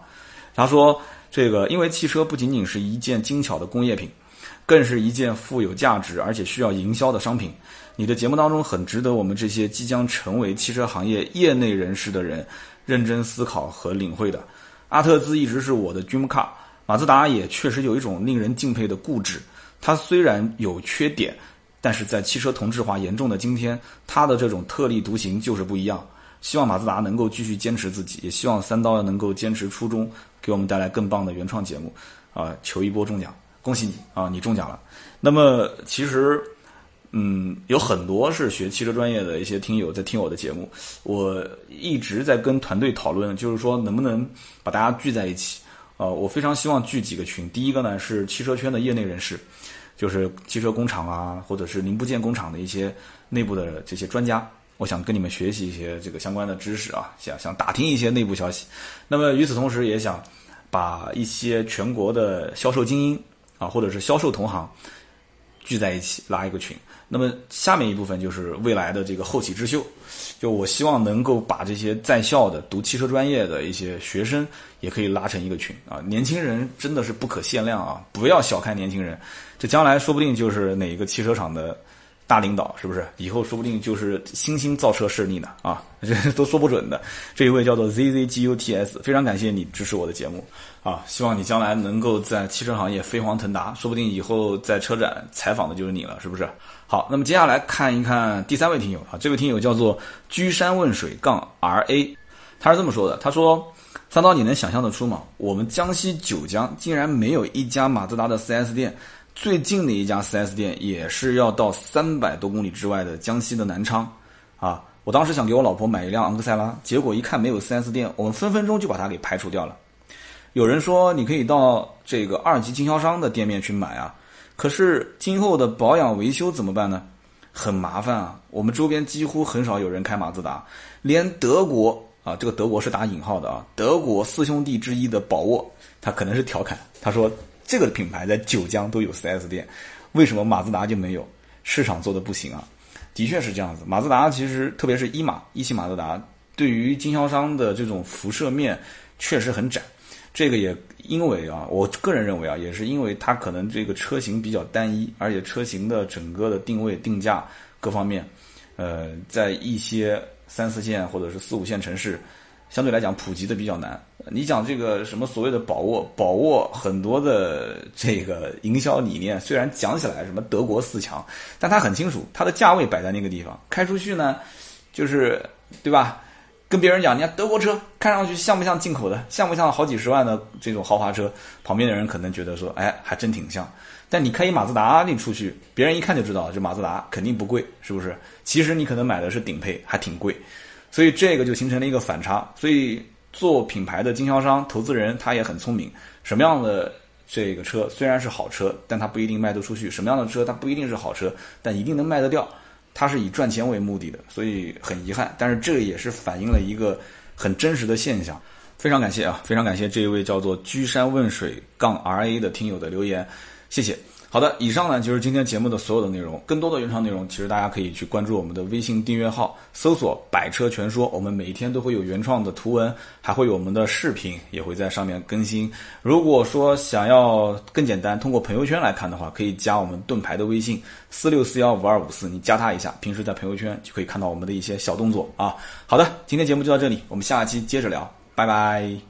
他说，这个因为汽车不仅仅是一件精巧的工业品，更是一件富有价值而且需要营销的商品。你的节目当中很值得我们这些即将成为汽车行业业内人士的人认真思考和领会的。阿特兹一直是我的 dream car，马自达也确实有一种令人敬佩的固执。它虽然有缺点，但是在汽车同质化严重的今天，它的这种特立独行就是不一样。希望马自达能够继续坚持自己，也希望三刀能够坚持初衷，给我们带来更棒的原创节目。啊，求一波中奖，恭喜你啊，你中奖了。那么其实。嗯，有很多是学汽车专业的一些听友在听我的节目，我一直在跟团队讨论，就是说能不能把大家聚在一起。呃，我非常希望聚几个群。第一个呢是汽车圈的业内人士，就是汽车工厂啊，或者是零部件工厂的一些内部的这些专家，我想跟你们学习一些这个相关的知识啊，想想打听一些内部消息。那么与此同时，也想把一些全国的销售精英啊，或者是销售同行聚在一起拉一个群。那么下面一部分就是未来的这个后起之秀，就我希望能够把这些在校的读汽车专业的一些学生也可以拉成一个群啊，年轻人真的是不可限量啊，不要小看年轻人，这将来说不定就是哪一个汽车厂的。大领导是不是以后说不定就是新兴造车势力呢？啊，这都说不准的。这一位叫做 ZZGUTS，非常感谢你支持我的节目啊！希望你将来能够在汽车行业飞黄腾达，说不定以后在车展采访的就是你了，是不是？好，那么接下来看一看第三位听友啊，这位听友叫做居山问水杠 RA，他是这么说的：他说，三刀，你能想象得出吗？我们江西九江竟然没有一家马自达的 4S 店。最近的一家 4S 店也是要到三百多公里之外的江西的南昌，啊，我当时想给我老婆买一辆昂克赛拉，结果一看没有 4S 店，我们分分钟就把它给排除掉了。有人说你可以到这个二级经销商的店面去买啊，可是今后的保养维修怎么办呢？很麻烦啊。我们周边几乎很少有人开马自达，连德国啊，这个德国是打引号的啊，德国四兄弟之一的宝沃，他可能是调侃，他说。这个品牌在九江都有 4S 店，为什么马自达就没有？市场做的不行啊？的确是这样子。马自达其实，特别是一马一汽马自达，对于经销商的这种辐射面确实很窄。这个也因为啊，我个人认为啊，也是因为它可能这个车型比较单一，而且车型的整个的定位、定价各方面，呃，在一些三四线或者是四五线城市。相对来讲，普及的比较难。你讲这个什么所谓的宝沃，宝沃很多的这个营销理念，虽然讲起来什么德国四强，但他很清楚，它的价位摆在那个地方，开出去呢，就是对吧？跟别人讲，你看德国车看上去像不像进口的，像不像好几十万的这种豪华车？旁边的人可能觉得说，哎，还真挺像。但你开一马自达，你出去，别人一看就知道，这马自达肯定不贵，是不是？其实你可能买的是顶配，还挺贵。所以这个就形成了一个反差。所以做品牌的经销商、投资人他也很聪明。什么样的这个车虽然是好车，但它不一定卖得出去；什么样的车它不一定是好车，但一定能卖得掉。它是以赚钱为目的的，所以很遗憾。但是这也是反映了一个很真实的现象。非常感谢啊，非常感谢这一位叫做居山问水杠 R A 的听友的留言，谢谢。好的，以上呢就是今天节目的所有的内容。更多的原创内容，其实大家可以去关注我们的微信订阅号，搜索“百车全说”。我们每一天都会有原创的图文，还会有我们的视频，也会在上面更新。如果说想要更简单，通过朋友圈来看的话，可以加我们盾牌的微信四六四幺五二五四，你加他一下，平时在朋友圈就可以看到我们的一些小动作啊。好的，今天节目就到这里，我们下期接着聊，拜拜。